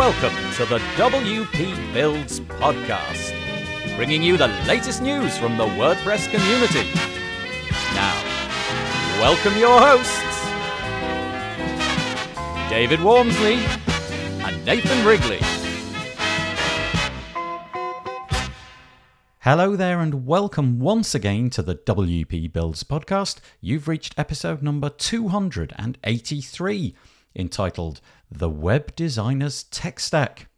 Welcome to the WP Builds podcast, bringing you the latest news from the WordPress community. Now, welcome your hosts, David Waumsley and Nathan Wrigley. Hello there, and welcome once again to the WP Builds podcast. You've reached episode number 283, entitled The Web Designer's Tech Stack.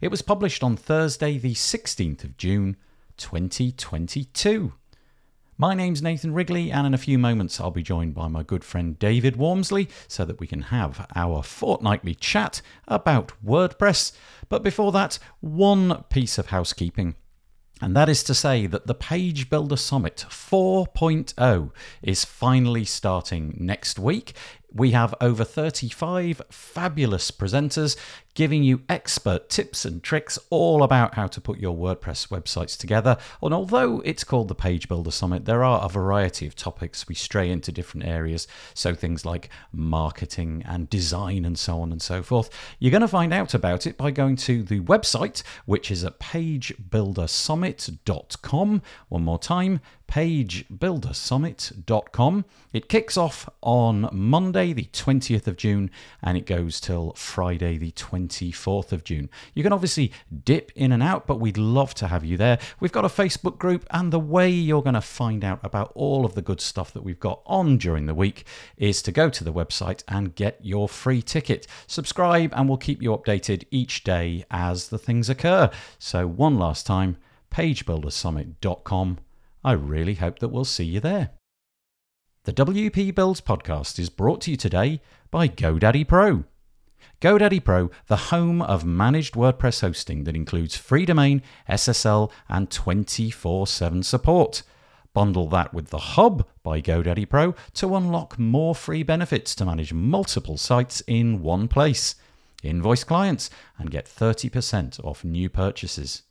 It was published on Thursday, the 16th of June, 2022. My name's Nathan Wrigley, and in a few moments, I'll be joined by my good friend David Waumsley so that we can have our fortnightly chat about WordPress. But before that, one piece of housekeeping. And that is to say that the Page Builder Summit 4.0 is finally starting next week. We have over 35 fabulous presenters giving you expert tips and tricks all about how to put your WordPress websites together. And although it's called the Page Builder Summit, there are a variety of topics. We stray into different areas, so things like marketing and design and so on and so forth. You're going to find out about it by going to the website, which is at pagebuildersummit.com. One more time, pagebuildersummit.com. It kicks off on Monday, the 20th of June, and it goes till Friday, the 24th of June. You can obviously dip in and out, but we'd love to have you there. We've got a Facebook group, and the way you're going to find out about all of the good stuff that we've got on during the week is to go to the website and get your free ticket. Subscribe, and we'll keep you updated each day as the things occur. So, one last time, pagebuildersummit.com. I really hope that we'll see you there. The WP Builds podcast is brought to you today by GoDaddy Pro. GoDaddy Pro, the home of managed WordPress hosting that includes free domain, SSL, and 24 7 support. Bundle that with the Hub by GoDaddy Pro to unlock more free benefits to manage multiple sites in one place. Invoice clients and get 30% off new purchases.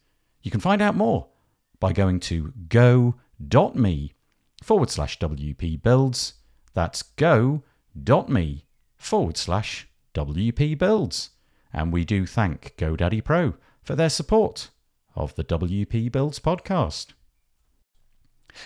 You can find out more by going to go.me forward slash WP builds. That's go.me forward slash WP builds. And we do thank GoDaddy Pro for their support of the WP Builds podcast.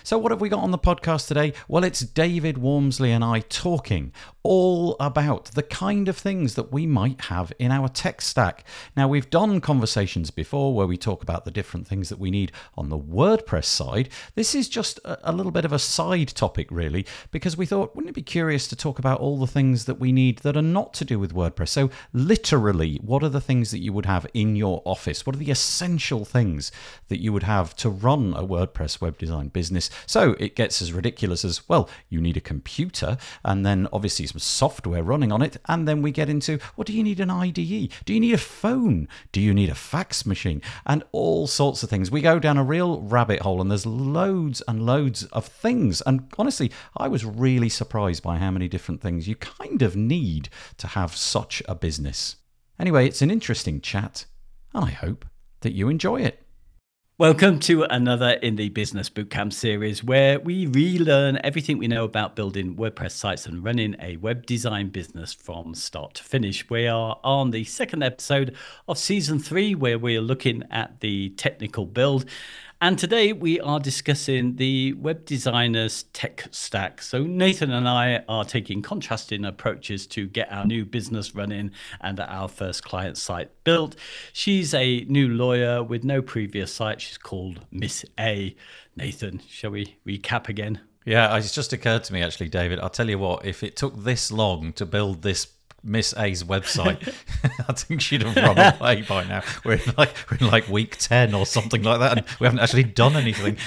So, what have we got on the podcast today? Well, it's David Waumsley and I talking all about the kind of things that we might have in our tech stack. Now, we've done conversations before where we talk about the different things that we need on the WordPress side. This is just a, little bit of a side topic, really, because we thought, wouldn't it be curious to talk about all the things that we need that are not to do with WordPress? So, literally, what are the things that you would have in your office? What are the essential things that you would have to run a WordPress web design business? So it gets as ridiculous as well, you need a computer and then obviously some software running on it. And then we get into what do you need an IDE? Do you need a phone? Do you need a fax machine? And all sorts of things. We go down a real rabbit hole and there's loads and loads of things. And honestly, I was really surprised by how many different things you kind of need to have such a business. Anyway, it's an interesting chat, and I hope that you enjoy it. Welcome to another in the Business Bootcamp series where we relearn everything we know about building WordPress sites and running a web design business from start to finish. We are on the second episode of season three where we are looking at the technical build. And today we are discussing the web designer's tech stack. So, Nathan and I are taking contrasting approaches to get our new business running and our first client site built. She's a new lawyer with no previous site. She's called Miss A. Nathan, shall we recap again? Yeah, it's just occurred to me actually, David. I'll tell you what, if it took this long to build this Miss A's website, I think she'd have run away by now. We're in like we're in like week ten or something like that, and we haven't actually done anything.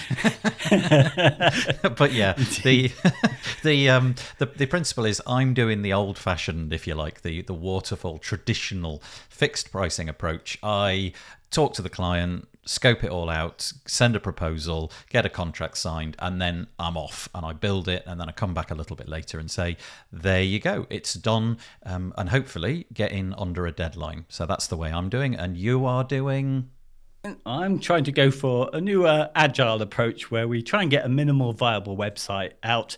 but yeah, the the um the, the principle is I'm doing the old fashioned, if you like, the the waterfall traditional fixed pricing approach. I talk to the client, scope it all out, send a proposal, get a contract signed, and then I'm off and I build it. And then I come back a little bit later and say, there you go, it's done. Um, and hopefully get in under a deadline. So that's the way I'm doing. And you are doing. I'm trying to go for a new uh, agile approach where we try and get a minimal viable website out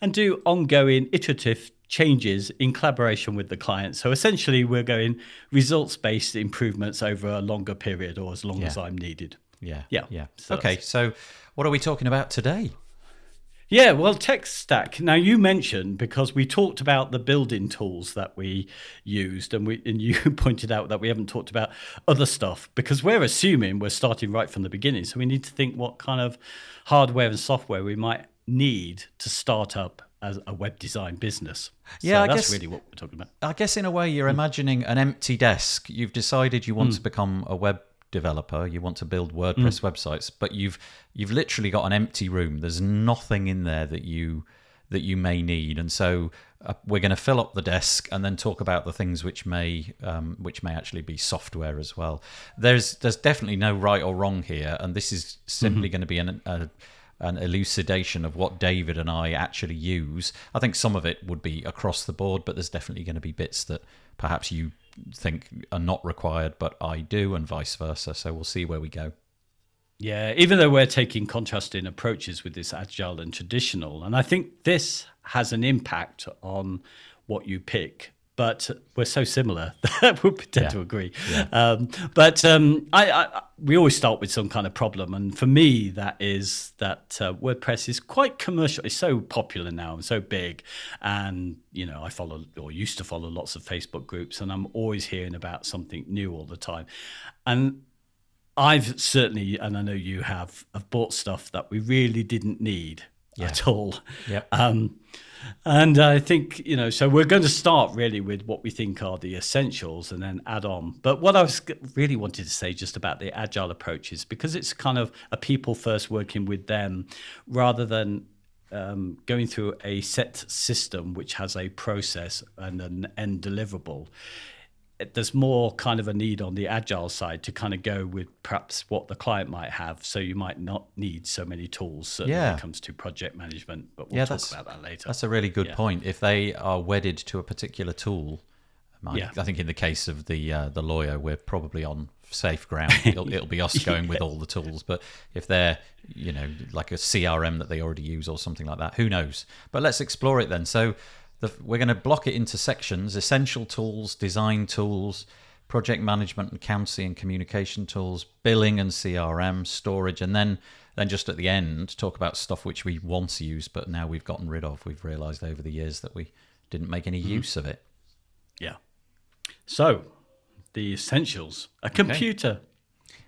and do ongoing iterative changes in collaboration with the client. So essentially, we're going results based improvements over a longer period or as long Yeah. as I'm needed. Yeah. Yeah. Yeah. So okay. So, what are we talking about today? Yeah, well, tech stack. Now you mentioned because we talked about the building tools that we used, and we and you pointed out that we haven't talked about other stuff because we're assuming we're starting right from the beginning. So we need to think what kind of hardware and software we might need to start up as a web design business. Yeah, so I that's guess- really what we're talking about. I guess in a way you're imagining an empty desk. You've decided you want to become a web developer. You want to build WordPress websites, but you've you've literally got an empty room. There's nothing in there that you that you may need, and so uh, we're going to fill up the desk and then talk about the things which may um, which may actually be software as well. There's there's definitely no right or wrong here, and this is simply going to be an a, an elucidation of what David and I actually use. I think some of it would be across the board, but there's definitely going to be bits that perhaps you think are not required, but I do, and vice versa. So we'll see where we go. Yeah, even though we're taking contrasting approaches with this agile and traditional, and I think this has an impact on what you pick. But we're so similar that we tend Yeah. to agree. Um, but um, I, I, we always start with some kind of problem, and for me, that is that uh, WordPress is quite commercial. It's so popular now and so big, and you know, I follow or used to follow lots of Facebook groups, and I'm always hearing about something new all the time, and I've certainly, and I know you have, have bought stuff that we really didn't need at all. Yep. Um, and I think, you know, so we're going to start really with what we think are the essentials and then add on. But what I was really wanted to say just about the agile approach is because it's kind of a people first working with them rather than um, going through a set system which has a process and an end deliverable there's more kind of a need on the agile side to kind of go with perhaps what the client might have. So you might not need so many tools certainly when it comes to project management, but we'll Yeah, talk about that later. That's a really good Yeah. point. If they are wedded to a particular tool, I, Yeah. I think in the case of the uh, the lawyer, we're probably on safe ground. It'll, it'll be us going with all the tools. But if they're, you know, like a CRM that they already use or something like that, who knows? But let's explore it then. So the, we're going to block it into sections: essential tools, design tools, project management and accounting and communication tools, billing and CRM, storage, and then then just at the end talk about stuff which we once used but now we've gotten rid of. We've realised over the years that we didn't make any mm-hmm. use of it. yeah. So the essentials: a computer.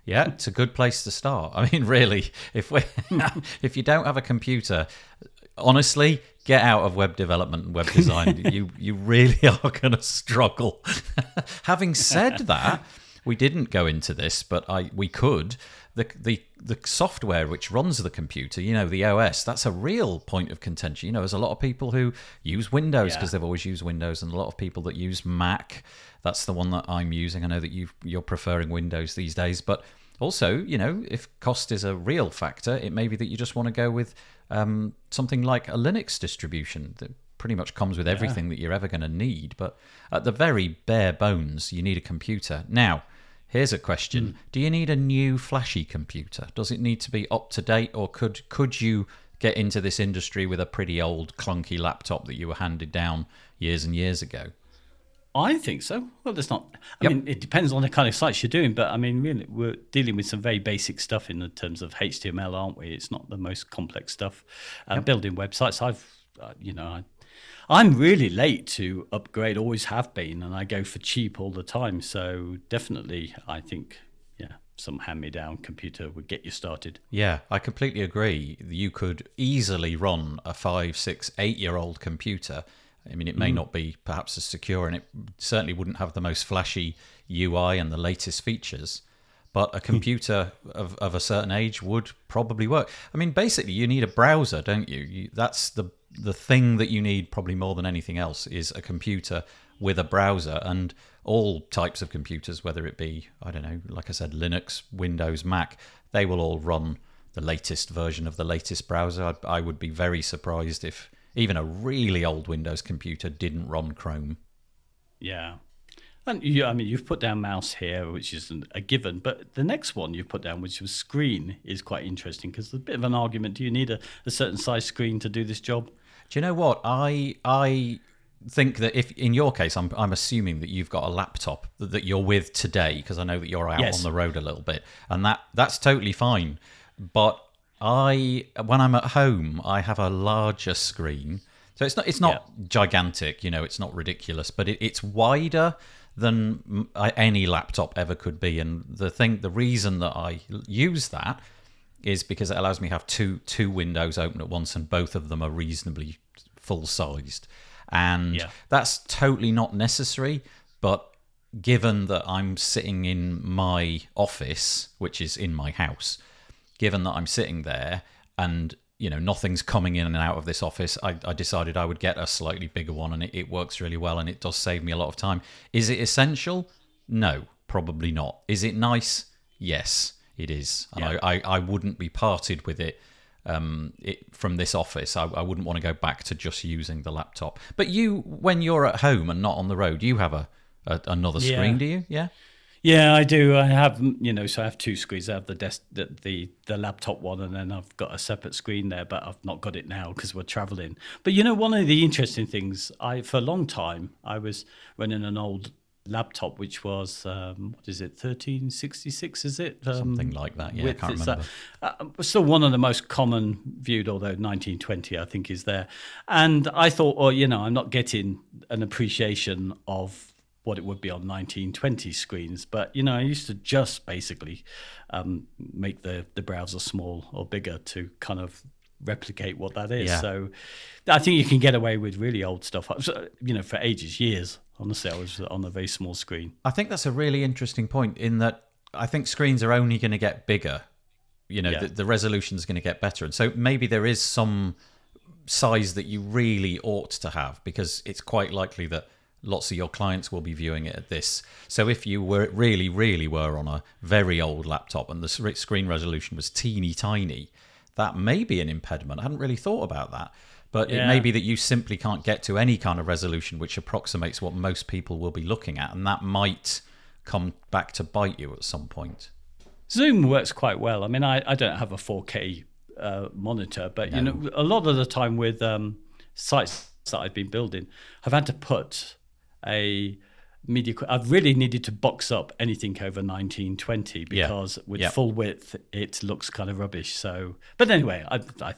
Yeah, it's a good place to start. I mean, really, if we if you don't have a computer, honestly, get out of web development and web design. you you really are going to struggle. Having said that, we didn't go into this, but I we could. The, the the software which runs the computer, you know, the OS, that's a real point of contention. You know, there's a lot of people who use Windows Yeah. because they've always used Windows, and a lot of people that use Mac. That's the one that I'm using. I know that you you're preferring Windows these days, but also, you know, if cost is a real factor, it may be that you just want to go with um, something like a Linux distribution that pretty much comes with everything that you're ever going to need. But at the very bare bones, you need a computer. Now, here's a question: Do you need a new flashy computer? Does it need to be up to date, or could could you get into this industry with a pretty old clunky laptop that you were handed down years and years ago? I think so. Well, there's not. I Yep. mean, it depends on the kind of sites you're doing, but I mean, really, we're dealing with some very basic stuff in the terms of HTML, aren't we? It's not the most complex stuff. Uh, Building websites, I've, uh, you know, I, I'm really late to upgrade. Always have been, and I go for cheap all the time. So definitely, I think, yeah, some hand-me-down computer would get you started. Yeah, I completely agree. You could easily run a five, six, eight year old computer. I mean, it may mm. not be perhaps as secure and it certainly wouldn't have the most flashy UI and the latest features, but a hmm. computer of, of a certain age would probably work. I mean, basically, you need a browser, don't you? you? That's the, the thing that you need probably more than anything else is a computer with a browser and all types of computers, whether it be, I don't know, like I said, Linux, Windows, Mac, they will all run the latest version of the latest browser. I, I would be very surprised if even a really old Windows computer didn't run Chrome. Yeah. And you, I mean, you've put down mouse here, which is a given, but the next one you've put down, which was screen, is quite interesting because there's a bit of an argument. Do you need a, a certain size screen to do this job? Do you know what? I I think that if in your case, I'm I'm assuming that you've got a laptop that, you're with today because I know that you're out Yes. on the road a little bit, and that that's totally fine. But I, when I'm at home, I have a larger screen, so it's not it's not gigantic, you know, it's not ridiculous, but it, it's wider than any laptop ever could be. And the thing, the reason that I use that is because it allows me to have two two windows open at once, and both of them are reasonably full sized. And Yeah. that's totally not necessary, but given that I'm sitting in my office, which is in my house, given that I'm sitting there and you know nothing's coming in and out of this office, I, I decided I would get a slightly bigger one, and it, it works really well, and it does save me a lot of time. Is it essential? No, probably not. Is it nice? Yes, it is, and Yeah. I, I, I wouldn't be parted with it. Um, it, from this office, I, I wouldn't want to go back to just using the laptop. But you, when you're at home and not on the road, you have a, a another Yeah. screen, do you? Yeah. Yeah, I do. I have, mm, you know, so I have two screens. I have the desk, the the, the laptop one, and then I've got a separate screen there. But I've not got it now because we're traveling. But you know, one of the interesting things, I for a long time I was running an old laptop, which was um, what is it, thirteen sixty six? Is it um, Something like that, yeah, I can't it's that- remember. uh, still one of the most common viewed, although 1920 I think is there. And I thought, well, you know, I'm not getting an appreciation of what it would be on 1920 screens, but you know, I used to just basically um, make the the browser small or bigger to kind of replicate what that is. Yeah. So I think you can get away with really old stuff. You know, for ages, years. Honestly, I was on a very small screen. I think that's a really interesting point in that I think screens are only going to get bigger. You know, Yeah. the, the resolution is going to get better. And so maybe there is some size that you really ought to have because it's quite likely that lots of your clients will be viewing it at this. So if you were really, really were on a very old laptop and the screen resolution was teeny tiny, that may be an impediment. I hadn't really thought about that. But it may be that you simply can't get to any kind of resolution which approximates what most people will be looking at, and that might come back to bite you at some point. Zoom works quite well. I mean, I, I don't have a 4K uh, monitor, but you know, a lot of the time with um, sites that I've been building, I've had to put a media. I've really needed to box up anything over 1920 Yeah. because with Yeah. full width, it looks kind of rubbish. So, but anyway, I. I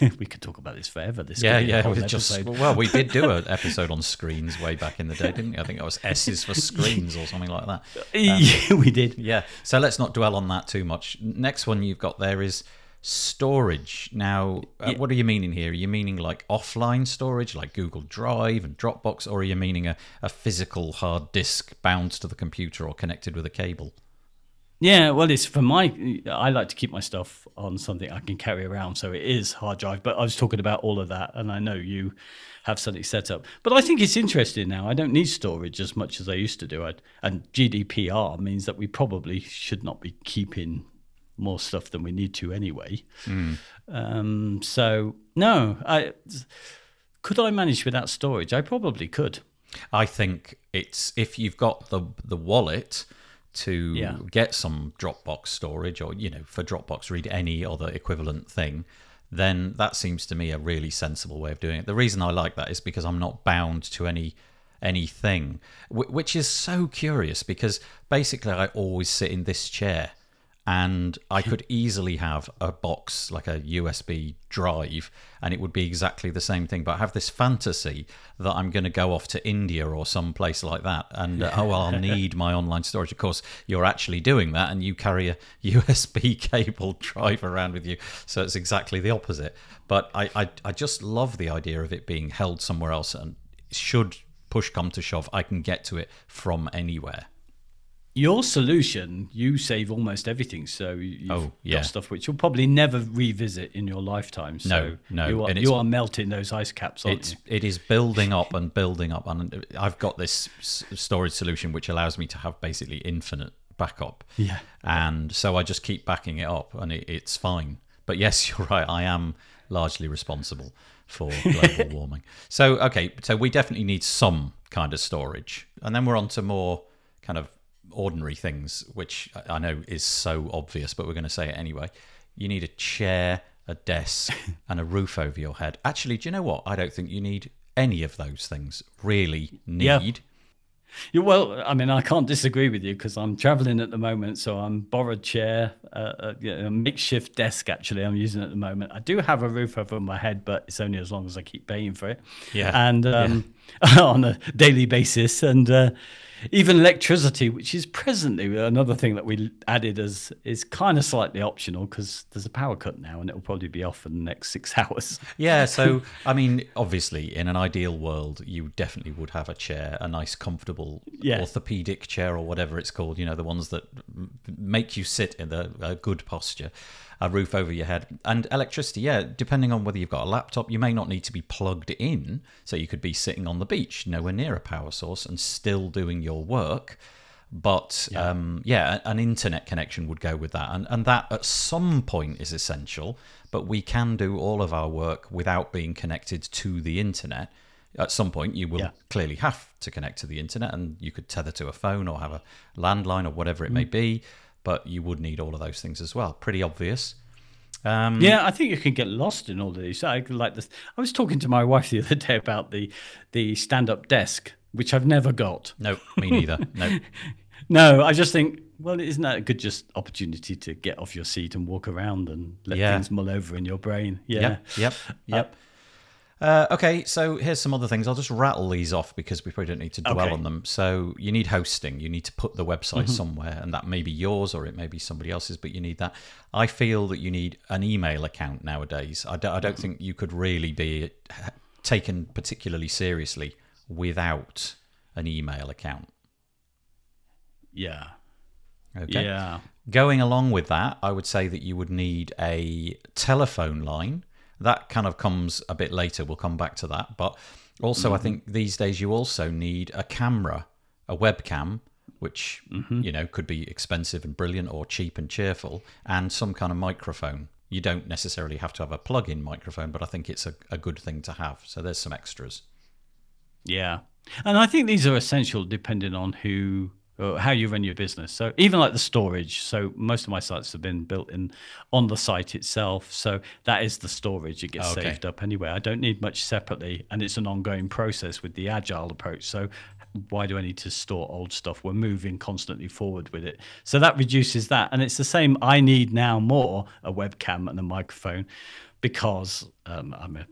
we could talk about this forever. This Yeah, could be a yeah. We just well, we did do an episode on screens way back in the day, didn't we? I think it was S's for screens or something like that. yeah, um, we did. Yeah. So let's not dwell on that too much. Next one you've got there is storage. Now, uh, what are you meaning here? Are you meaning like offline storage, like Google Drive and Dropbox, or are you meaning a, a physical hard disk bound to the computer or connected with a cable? Yeah, well, it's for my. I like to keep my stuff on something I can carry around, so it is hard drive. But I was talking about all of that, and I know you have something set up. But I think it's interesting now. I don't need storage as much as I used to do. I, and GDPR means that we probably should not be keeping more stuff than we need to anyway. Um, so no, I could I manage without storage? I probably could. I think it's if you've got the the wallet to Yeah. get some Dropbox storage, or you know, for Dropbox, read any other equivalent thing, then that seems to me a really sensible way of doing it. The reason I like that is because I'm not bound to any anything, which is so curious because basically I always sit in this chair. And I could easily have a box like a USB drive, and it would be exactly the same thing. But I have this fantasy that I'm going to go off to India or some place like that, and uh, oh well, I'll need my online storage. Of course, you're actually doing that, and you carry a USB cable drive around with you, so it's exactly the opposite. But I, I, I just love the idea of it being held somewhere else, and should push come to shove, I can get to it from anywhere. Your solution, you save almost everything. So you've Oh, yeah. got stuff which you'll probably never revisit in your lifetime. So No, no, you are, you are melting those ice caps, aren't it's you? it is building up and building up and i've got this storage solution which allows me to have basically infinite backup Yeah. and so i just keep backing it up and it, it's fine but yes you're right i am largely responsible for global warming so okay so we definitely need some kind of storage and then we're on to more kind of ordinary things which I- know is so obvious but we're going to say it anyway you need a chair a desk and a roof over your head actually do you know what i don't think you need any of those things really need. Yeah. Well, I mean, I can't disagree with you because I'm traveling at the moment, so I'm borrowed chair, uh, a, uh, a makeshift desk. Actually, I'm using at the moment. I do have a roof over my head, but it's only as long as I keep paying for it. Yeah, and um, yeah. on a daily basis, and uh, even electricity, which is presently another thing that we added as is kind of slightly optional because there's a power cut now and it will probably be off for the next six hours. Yeah, so I mean, obviously, in an ideal world, you definitely would have a chair, a nice, comfortable yeah. orthopedic chair or whatever it's called. You know, the ones that make you sit in a, a good posture a roof over your head. And electricity, yeah, depending on whether you've got a laptop, you may not need to be plugged in. So you could be sitting on the beach, nowhere near a power source, and still doing your work. But yeah, um, yeah an internet connection would go with that. And, and that at some point is essential. But we can do all of our work without being connected to the internet at some point you will yeah. clearly have to connect to the internet and you could tether to a phone or have a landline or whatever it mm. may be but you would need all of those things as well. Pretty obvious. Um, yeah, I think you can get lost in all of these. I like this. I was talking to my wife the other day about the the stand up desk, which I've never got. No, me neither. no, no. I just think, well, isn't that a good just opportunity to get off your seat and walk around and let yeah. things mull over in your brain? Yeah. Yep. Yep. yep. Uh, uh, okay, so here's some other things. I'll just rattle these off because we probably don't need to dwell okay. on them. So you need hosting. You need to put the website mm-hmm. somewhere, and that may be yours or it may be somebody else's, but you need that. I feel that you need an email account nowadays. I don't, I don't mm-hmm. think you could really be taken particularly seriously without an email account. Yeah. Okay. Yeah. Going along with that, I would say that you would need a telephone line that kind of comes a bit later. We'll come back to that. But also, mm-hmm. I think these days you also need a camera, a webcam, which mm-hmm. you know could be expensive and brilliant, or cheap and cheerful, and some kind of microphone. You don't necessarily have to have a plug-in microphone, but I think it's a, a good thing to have. So there's some extras. Yeah, and I think these are essential depending on who how you run your business. So even like the storage. So most of my sites have been built in on the site itself. So that is the storage. It gets okay. saved up anyway. I don't need much separately, and it's an ongoing process with the agile approach. So why do I need to store old stuff? We're moving constantly forward with it. So that reduces that. And it's the same. I need now more a webcam and a microphone because um, I'm a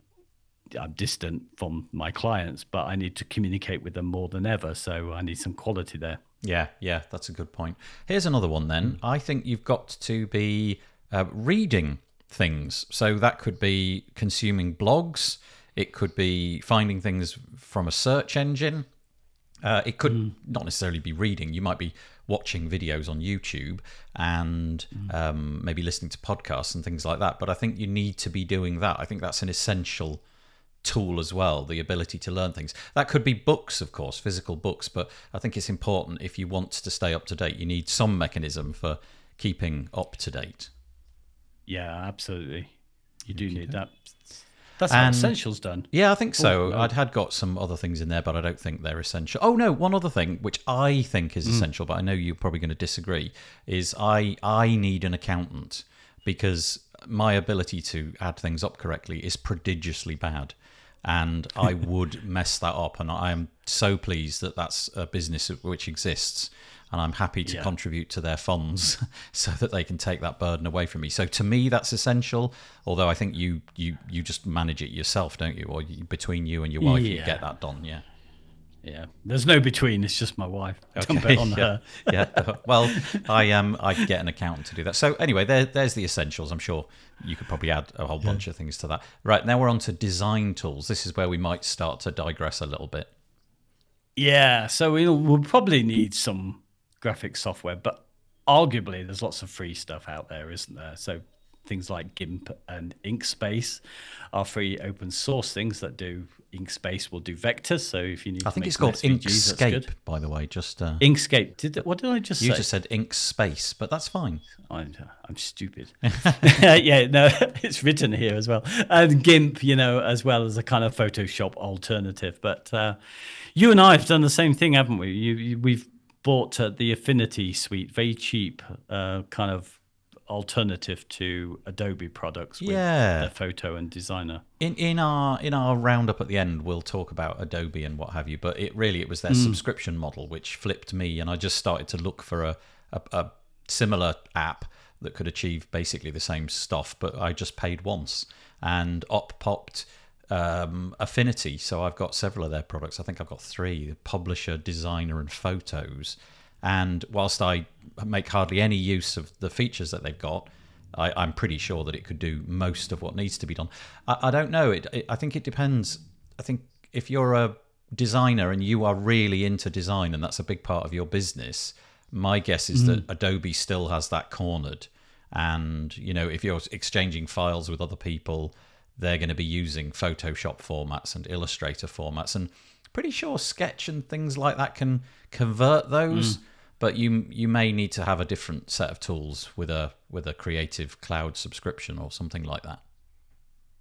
I'm distant from my clients, but I need to communicate with them more than ever. So I need some quality there. Yeah, yeah, that's a good point. Here's another one then. I think you've got to be uh, reading things. So that could be consuming blogs, it could be finding things from a search engine. Uh, it could mm. not necessarily be reading. You might be watching videos on YouTube and mm. um, maybe listening to podcasts and things like that. But I think you need to be doing that. I think that's an essential tool as well, the ability to learn things. That could be books, of course, physical books, but I think it's important if you want to stay up to date, you need some mechanism for keeping up to date. Yeah, absolutely. You do need that. That's how essentials done. Yeah, I think so. Oh, I'd had got some other things in there, but I don't think they're essential. Oh no, one other thing which I think is mm. essential, but I know you're probably going to disagree, is I I need an accountant because my ability to add things up correctly is prodigiously bad and I would mess that up. And I am so pleased that that's a business which exists, and I'm happy to yeah. contribute to their funds so that they can take that burden away from me. So to me, that's essential. Although I think you you you just manage it yourself, don't you? Or you, between you and your wife, yeah. you get that done. Yeah. Yeah, there's no between. It's just my wife. Okay. Don't bet on yeah. her. yeah. Well, I um I get an accountant to do that. So anyway, there there's the essentials. I'm sure you could probably add a whole yeah. bunch of things to that. Right now we're on to design tools. This is where we might start to digress a little bit. Yeah. So we'll we'll probably need some graphic software, but arguably there's lots of free stuff out there, isn't there? So things like GIMP and Inkspace are free open source things that do Inkspace will do vectors. So if you need, I think it's called SVGs, Inkscape, by the way. Just uh, Inkscape. Did what did I just you say? You just said Inkspace, but that's fine. I'm, I'm stupid. yeah, no, it's written here as well, and GIMP, you know, as well as a kind of Photoshop alternative. But uh, you and I have done the same thing, haven't we? You, you, we've bought uh, the Affinity suite, very cheap, uh, kind of alternative to Adobe products with Yeah. their photo and designer. In in our in our roundup at the end, we'll talk about Adobe and what have you. But it really it was their Hmm. subscription model which flipped me, and I just started to look for a, a, a similar app that could achieve basically the same stuff. But I just paid once, and up popped um, Affinity. So I've got several of their products. I think I've got three: Publisher, Designer, and Photos. And whilst I make hardly any use of the features that they've got, I, I'm pretty sure that it could do most of what needs to be done. I, I don't know. It, it. I think it depends. I think if you're a designer and you are really into design and that's a big part of your business, my guess is mm. that Adobe still has that cornered. And you know, if you're exchanging files with other people, they're going to be using Photoshop formats and Illustrator formats, and pretty sure Sketch and things like that can convert those mm. But you you may need to have a different set of tools with a with a creative cloud subscription or something like that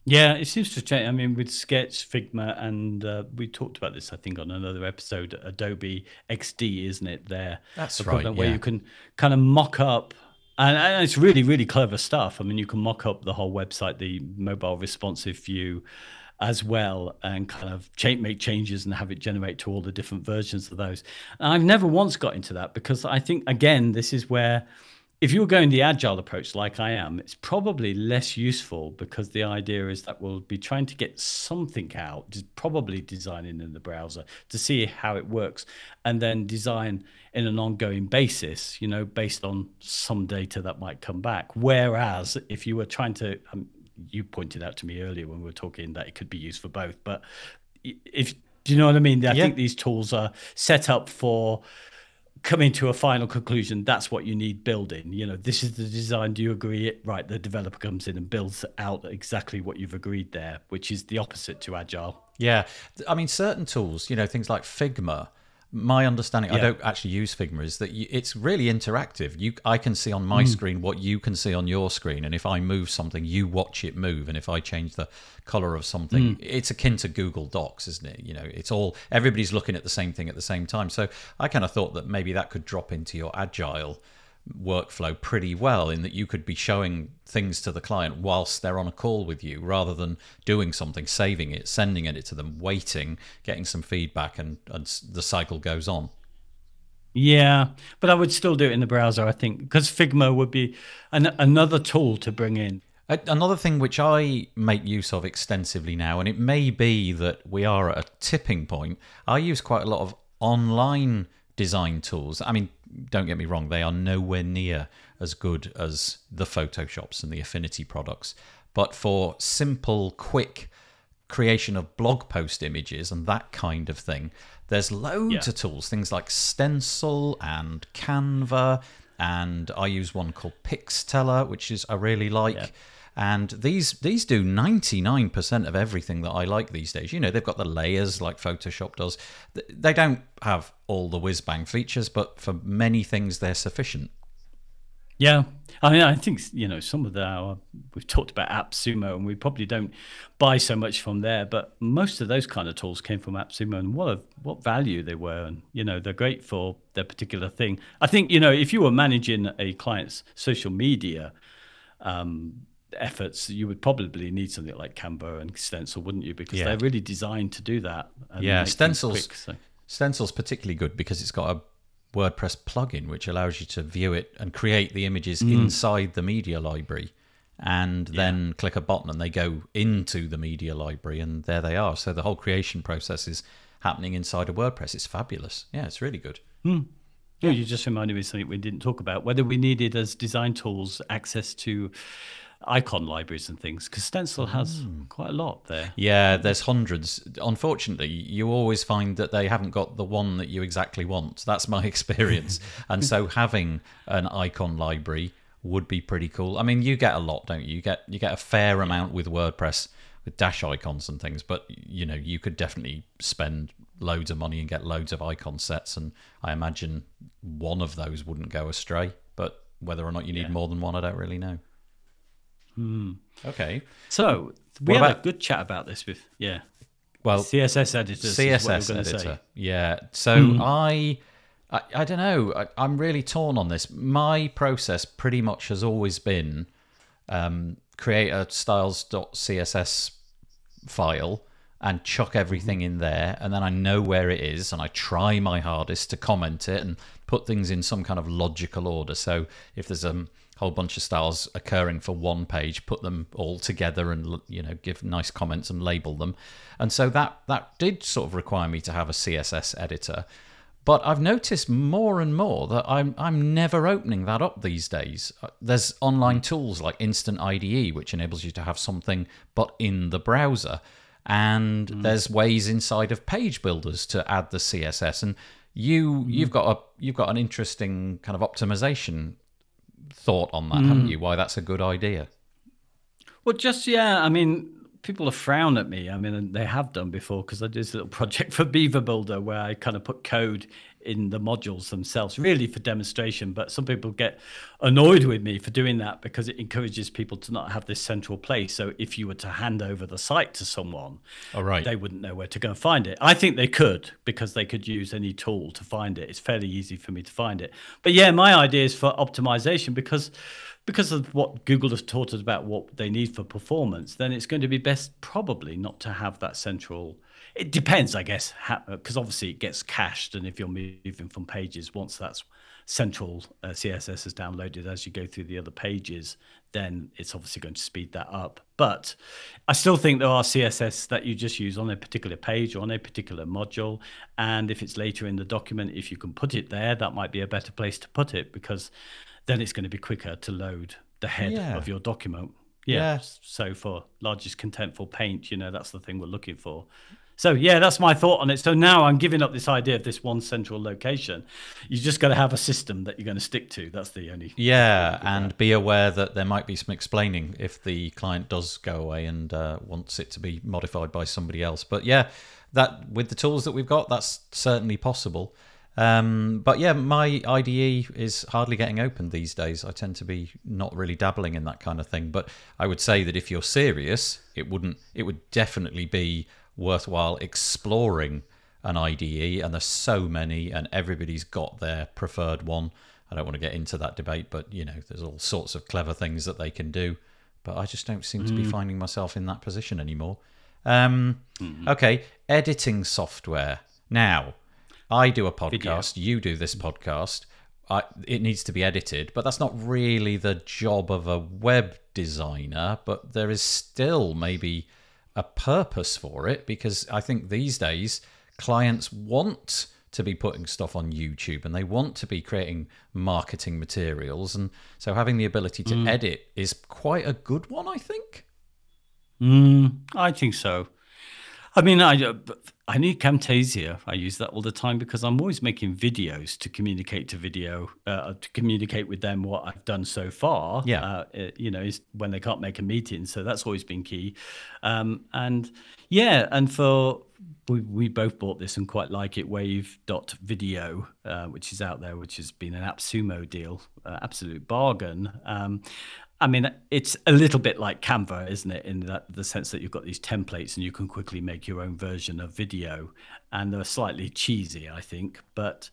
Yeah, it seems to change. I mean, with Sketch, Figma, and uh, we talked about this, I think, on another episode. Adobe XD, isn't it? There, That's equivalent right, Where you can kind of mock up, and, and it's really, really clever stuff. I mean, you can mock up the whole website, the mobile responsive view, as well, and kind of make changes and have it generate to all the different versions of those. And I've never once got into that because I think, again, this is where if you're going the agile approach like I am, it's probably less useful because the idea is that we'll be trying to get something out, probably designing in the browser to see how it works, and then design in an ongoing basis, you know, based on some data that might come back. Whereas if you were trying to, um, you pointed out to me earlier when we were talking that it could be used for both, but if do you know what I mean? I Yeah. think these tools are set up for coming to a final conclusion that's what you need building you know this is the design do you agree right the developer comes in and builds out exactly what you've agreed there which is the opposite to agile Yeah, I mean, certain tools, you know, things like Figma. My understanding, I don't actually use Figma, is that you, it's really interactive. You, I can see on my hmm. screen what you can see on your screen, and if I move something, you watch it move. And if I change the color of something, hmm. it's akin to Google Docs, isn't it? You know, it's all everybody's looking at the same thing at the same time. So I kind of thought that maybe that could drop into your agile workflow pretty well in that you could be showing things to the client whilst they're on a call with you rather than doing something saving it sending it to them waiting getting some feedback and, and the cycle goes on yeah but i would still do it in the browser i think because figma would be an, another tool to bring in Another thing which I make use of extensively now, and it may be that we are at a tipping point, I use quite a lot of online design tools. I mean, don't get me wrong, they are nowhere near as good as the Photoshops and the Affinity products. But for simple, quick creation of blog post images and that kind of thing, there's loads Yeah. of tools, things like Stencil and Canva, and I use one called Pixteller, which is I really like. Yeah. And these these do 99% of everything that I like these days. You know, they've got the layers like Photoshop does. They don't have all the whiz bang features, but for many things they're sufficient. Yeah, I mean, I think you know some of the our, we've talked about AppSumo, and we probably don't buy so much from there, but most of those kind of tools came from AppSumo, and what a, what value they were, and you know they're great for their particular thing. I think you know if you were managing a client's social media um, efforts, you would probably need something like Canva and Stencil, wouldn't you? Because Yeah. they're really designed to do that. and Yeah, Stencil's- quick, so- Stencil's particularly good because it's got a WordPress plugin which allows you to view it and create the images mm. inside the media library and then click a button and they go into the media library and there they are. So the whole creation process is happening inside of WordPress. It's fabulous. Yeah, it's really good. Hmm. Yeah, you just reminded me of something we didn't talk about whether we needed as design tools access to icon libraries and things because Stencil has mm. quite a lot there. Yeah, there's hundreds. Unfortunately, you always find that they haven't got the one that you exactly want. That's my experience. and so having an icon library would be pretty cool. I mean, you get a lot, don't you? You get you get a fair amount with WordPress with Dashicons and things, but you know, you could definitely spend loads of money and get loads of icon sets and I imagine one of those wouldn't go astray, but whether or not you need Yeah. more than one, I don't really know. Hmm. Okay. So we What had about- a good chat about this with yeah Well, CSS editors. is what we were CSS editor. say. Yeah. So hmm. I I, I don't know. I, I'm really torn on this. My process pretty much has always been um, create a styles.css file and chuck everything mm-hmm. in there, and then I know where it is, and I try my hardest to comment it and put things in some kind of logical order. So if there's a whole bunch of styles occurring for one page, put them all together and you know give nice comments and label them. And so that that did sort of require me to have a CSS editor. But I've noticed more and more that I'm I'm never opening that up these days. Uh, There's online tools like Instant IDE, which enables you to have something but in the browser, and there's ways inside of page builders to add the CSS. And you you've got a you've got an interesting kind of optimization thought on that, haven't hmm. you? Why that's a good idea? Well, just yeah. I mean, people have frowned at me. I mean, they have done before because I did this little project for Beaver Builder where I kind of put code in the modules themselves, really for demonstration. But some people get annoyed with me for doing that because it encourages people to not have this central place. So if you were to hand over the site to someone, All right. they wouldn't know where to go and find it. I think they could because they could use any tool to find it. It's fairly easy for me to find it. But yeah, my idea is for optimization because because of what Google has taught us about what they need for performance, then it's going to be best probably not to have that central. It depends, I guess, because obviously it gets cached, and if you're moving from pages, once that's central uh, CSS is downloaded as you go through the other pages, then it's obviously going to speed that up. But I still think there are CSS that you just use on a particular page or on a particular module. And if it's later in the document, if you can put it there, that might be a better place to put it because then it's going to be quicker to load the head Yeah. of your document. Yeah. Yeah. So for largest contentful paint, you know, that's the thing we're looking for. So yeah, that's my thought on it. So now I'm giving up this idea of this one central location. You just got to have a system that you're going to stick to. That's the only. Yeah, and be aware that there might be some explaining if the client does go away and uh, wants it to be modified by somebody else. But yeah, that with the tools that we've got, that's certainly possible. Um, but yeah, my IDE is hardly getting opened these days. I tend to be not really dabbling in that kind of thing. But I would say that if you're serious, it wouldn't. It would definitely be worthwhile exploring an IDE, and there's so many, and everybody's got their preferred one. I don't want to get into that debate, but you know, there's all sorts of clever things that they can do. But I just don't seem to be finding myself in that position anymore. Um, Okay, editing software. Now, I do a podcast, you do this podcast. I, it needs to be edited, but that's not really the job of a web designer. But there is still maybe a purpose for it because I think these days clients want to be putting stuff on YouTube and they want to be creating marketing materials. And so having the ability to edit is quite a good one, I think. Mm, I think so. I mean, I uh, I need Camtasia. I use that all the time because I'm always making videos to communicate to video, uh, to communicate with them what I've done so far. Yeah. uh, it- you know, is when they can't make a meeting. So that's always been key. Um, and yeah, and for we, we both bought this and quite like it. Wave.video, uh, which is out there, which has been an AppSumo deal, uh, absolute bargain. Um, I mean, it's a little bit like Canva, isn't it? In that the sense that you've got these templates and you can quickly make your own version of video, and they're slightly cheesy, I think. But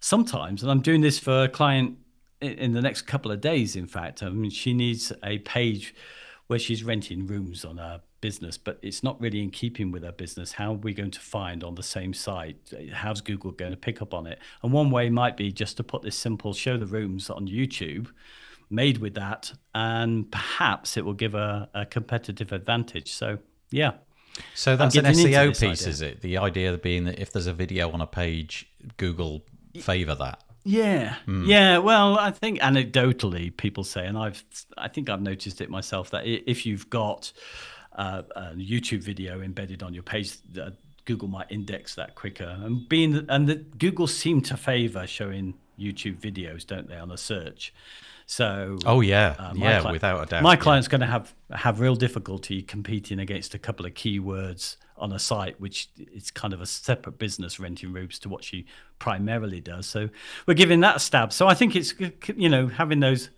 sometimes, and I'm doing this for a client in the next couple of days. In fact, I mean, she needs a page where she's renting rooms on her business, but it's not really in keeping with her business. How are we going to find on the same site? How's Google going to pick up on it? And one way might be just to put this simple show the rooms on YouTube made with that, and perhaps it will give a, a competitive advantage. So, yeah. So that's an SEO piece, idea. is it? The idea being that if there's a video on a page, Google favor that. Yeah, yeah. Well, I think anecdotally, people say, and I've, I think I've noticed it myself that if you've got uh, a YouTube video embedded on your page, uh, Google might index that quicker. And being, and the, Google seem to favor showing YouTube videos, don't they, on a search? So, Oh yeah, uh, yeah, cli- without a doubt. My yeah. client's going to have have real difficulty competing against a couple of keywords on a site, which it's kind of a separate business renting rooms to what she primarily does. So we're giving that a stab. So I think it's you know having those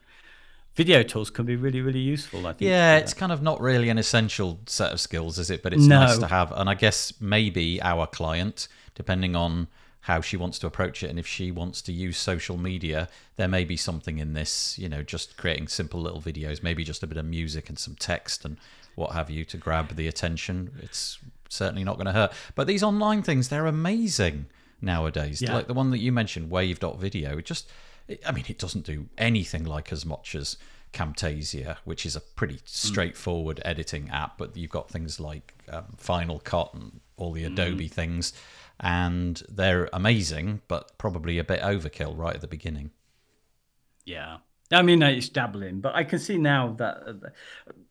video tools can be really really useful. I think. Yeah, it's kind of not really an essential set of skills, is it? But it's No. nice to have. And I guess maybe our client, depending on how she wants to approach it and if she wants to use social media there may be something in this you know just creating simple little videos maybe just a bit of music and some text and what have you to grab the attention. It's certainly not going to hurt. But these online things they're amazing nowadays. Yeah. like the one that you mentioned wave.video it just i mean it doesn't do anything like as much as camtasia which is a pretty straightforward editing app but you've got things like um, final cut and all the adobe things and they're amazing but probably a bit overkill right at the beginning Yeah. I mean, it's dabbling, but I can see now that, uh,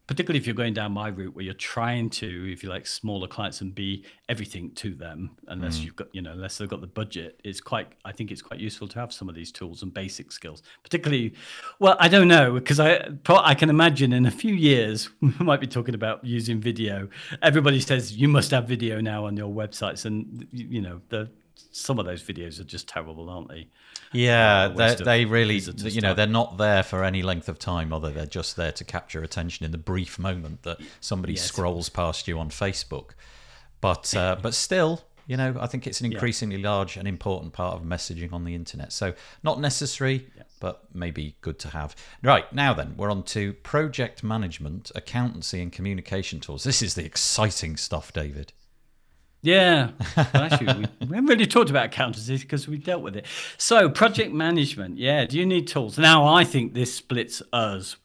particularly if you're going down my route where you're trying to, if you like, smaller clients and be everything to them, unless mm. you've got, you know, unless they've got the budget, it's quite, I think it's quite useful to have some of these tools and basic skills, particularly, well, I don't know, because I, I can imagine in a few years, we might be talking about using video. Everybody says you must have video now on your websites. And, you know, the, some of those videos are just terrible, aren't they? Yeah, Uh, they, they really, you know, they're not there for any length of time, although they're just there to capture attention in the brief moment that somebody Yes. scrolls past you on Facebook. But uh, but still, you know, I think it's an increasingly large and important part of messaging on the internet. So not necessary, but maybe good to have. Right now, then we're on to project management, accountancy, and communication tools. This is the exciting stuff, David. Yeah, well, actually, we, we haven't really talked about accountancy because we dealt with it. So, project management, yeah. Do you need tools? Now, I think this splits us,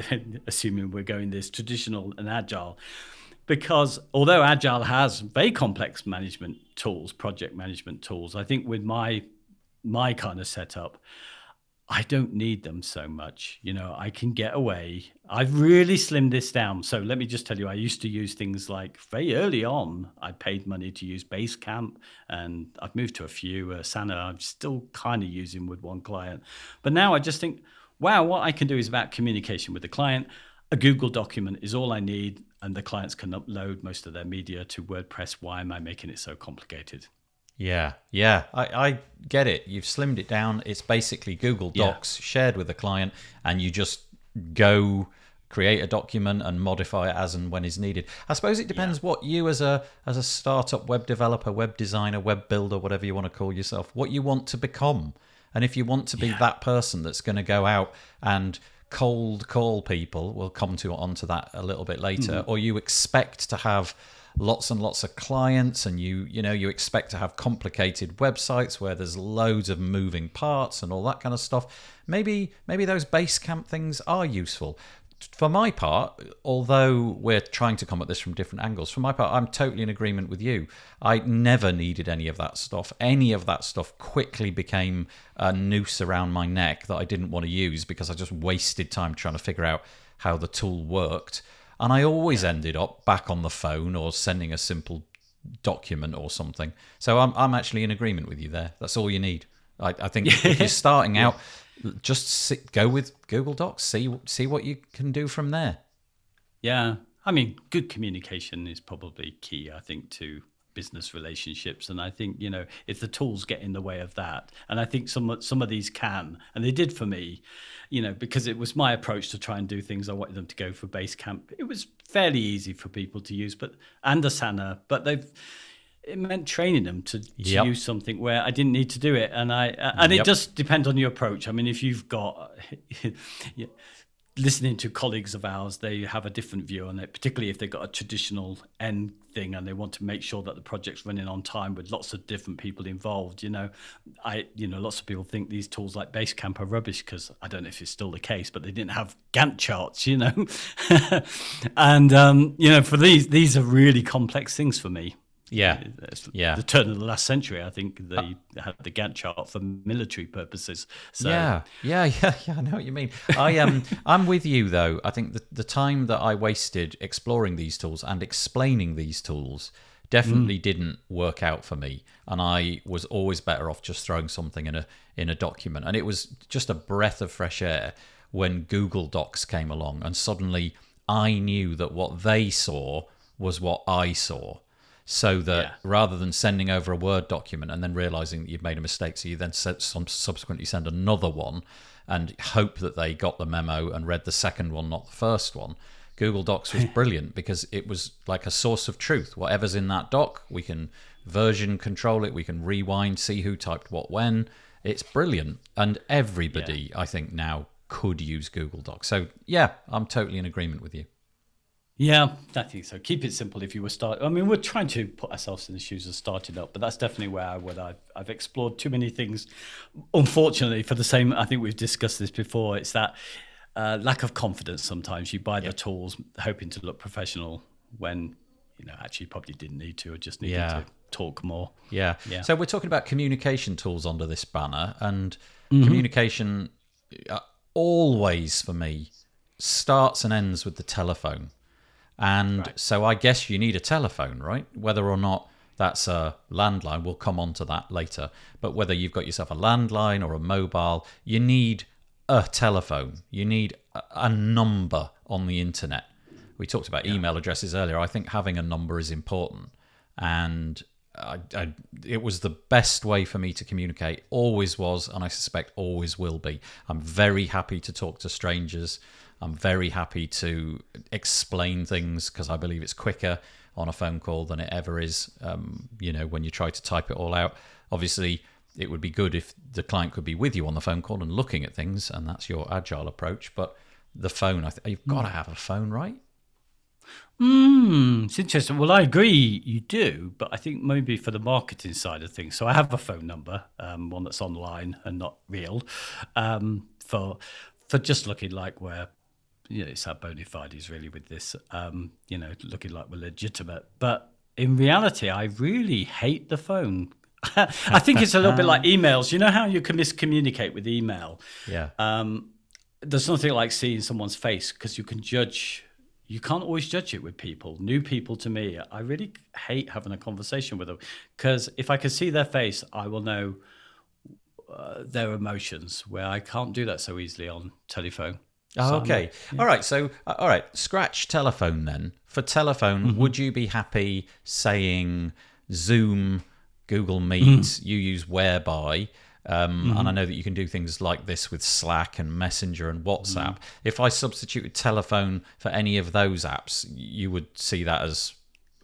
assuming we're going this traditional and agile, because although agile has very complex management tools, project management tools, I think with my my kind of setup, I don't need them so much. You know, I can get away. I've really slimmed this down. So let me just tell you, I used to use things like very early on, I paid money to use Basecamp and I've moved to a few. Uh, Sana, I'm still kind of using with one client. But now I just think, wow, what I can do is about communication with the client. A Google document is all I need, and the clients can upload most of their media to WordPress. Why am I making it so complicated? Yeah, yeah, I, I get it. You've slimmed it down. It's basically Google Yeah. Docs shared with a client, and you just go create a document and modify it as and when is needed. I suppose it depends what you as a as a startup web developer, web designer, web builder, whatever you want to call yourself, what you want to become. And if you want to be that person that's going to go out and cold call people, we'll come to onto that a little bit later, hmm. or you expect to have lots and lots of clients and you you know you expect to have complicated websites where there's loads of moving parts and all that kind of stuff. Maybe maybe those Basecamp things are useful. For my part although we're trying to come at this from different angles for my part i'm totally in agreement with you. I never needed any of that stuff. Any of that stuff quickly became a noose around my neck that i didn't want to use because i just wasted time trying to figure out how the tool worked and I always ended up back on the phone or sending a simple document or something. So I'm, I'm actually in agreement with you there. That's all you need. I, I think if you're starting out, just sit, go with Google Docs. See see what you can do from there. Yeah. I mean, good communication is probably key, I think, to business relationships. And I think, you know, if the tools get in the way of that, and I think some some of these can, and they did for me, you know, because it was my approach to try and do things. I wanted them to go for Basecamp. It was fairly easy for people to use, but and Asana, but they've it meant training them to, to Yep. use something where I didn't need to do it, and I and it Yep. just depends on your approach. I mean, if you've got yeah, listening to colleagues of ours, they have a different view on it, particularly if they've got a traditional end thing and they want to make sure that the project's running on time with lots of different people involved. You know, I, you know, lots of people think these tools like Basecamp are rubbish because I don't know if it's still the case, but they didn't have Gantt charts, you know, and um, you know, for these, these are really complex things for me. Yeah. Uh, it's Yeah. The turn of the last century, I think they uh, had the Gantt chart for military purposes. So, yeah, yeah, yeah, yeah. I know what you mean. I um, I'm with you though. I think the the time that I wasted exploring these tools and explaining these tools definitely mm. didn't work out for me, and I was always better off just throwing something in a in a document. And it was just a breath of fresh air when Google Docs came along, and suddenly I knew that what they saw was what I saw. So that Yeah. rather than sending over a Word document and then realizing that you've made a mistake, so you then subsequently send another one and hope that they got the memo and read the second one, not the first one. Google Docs was brilliant because it was like a source of truth. Whatever's in that doc, we can version control it, we can rewind, see who typed what when. It's brilliant. And everybody, I think, now could use Google Docs. So, yeah, I'm totally in agreement with you. Yeah, I think so. Keep it simple if you were start. I mean, we're trying to put ourselves in the shoes of starting up, but that's definitely where I would. I've, I've explored too many things. Unfortunately, for the same, I think we've discussed this before. It's that uh, lack of confidence. Sometimes you buy the tools hoping to look professional when you know actually you probably didn't need to, or just needed Yeah. to talk more. Yeah. Yeah. So we're talking about communication tools under this banner, and Mm-hmm. communication uh, always for me starts and ends with the telephone. And so I guess you need a telephone, right? Whether or not that's a landline, we'll come on to that later. But whether you've got yourself a landline or a mobile, you need a telephone. You need a, number on the internet. We talked about email addresses earlier. I think having a number is important. And I, I, it was the best way for me to communicate, always was, and I suspect always will be. I'm very happy to talk to strangers. I'm very happy to explain things because I believe it's quicker on a phone call than it ever is, um, you know, when you try to type it all out. Obviously, it would be good if the client could be with you on the phone call and looking at things, and that's your agile approach. But the phone, I th- you've got to have a phone, right? Hmm, it's interesting. Well, I agree you do, but I think maybe for the marketing side of things. So I have a phone number, um, one that's online and not real, um, for for just looking like we're, you know, it's our bona fides really with this, um, you know, looking like we're legitimate. But in reality, I really hate the phone. I think it's a little bit like emails. You know how you can miscommunicate with email? Yeah. um, there's nothing like seeing someone's face because you can judge. You can't always judge it with people. New people to me, I really hate having a conversation with them because if I can see their face, I will know uh, their emotions. Where I can't do that so easily on telephone. Oh, So okay. All right. So, uh, all right. Scratch telephone then. For telephone, Mm-hmm. would you be happy saying Zoom, Google Meet, you use Whereby? Um, And I know that you can do things like this with Slack and Messenger and WhatsApp. If I substituted telephone for any of those apps, you would see that as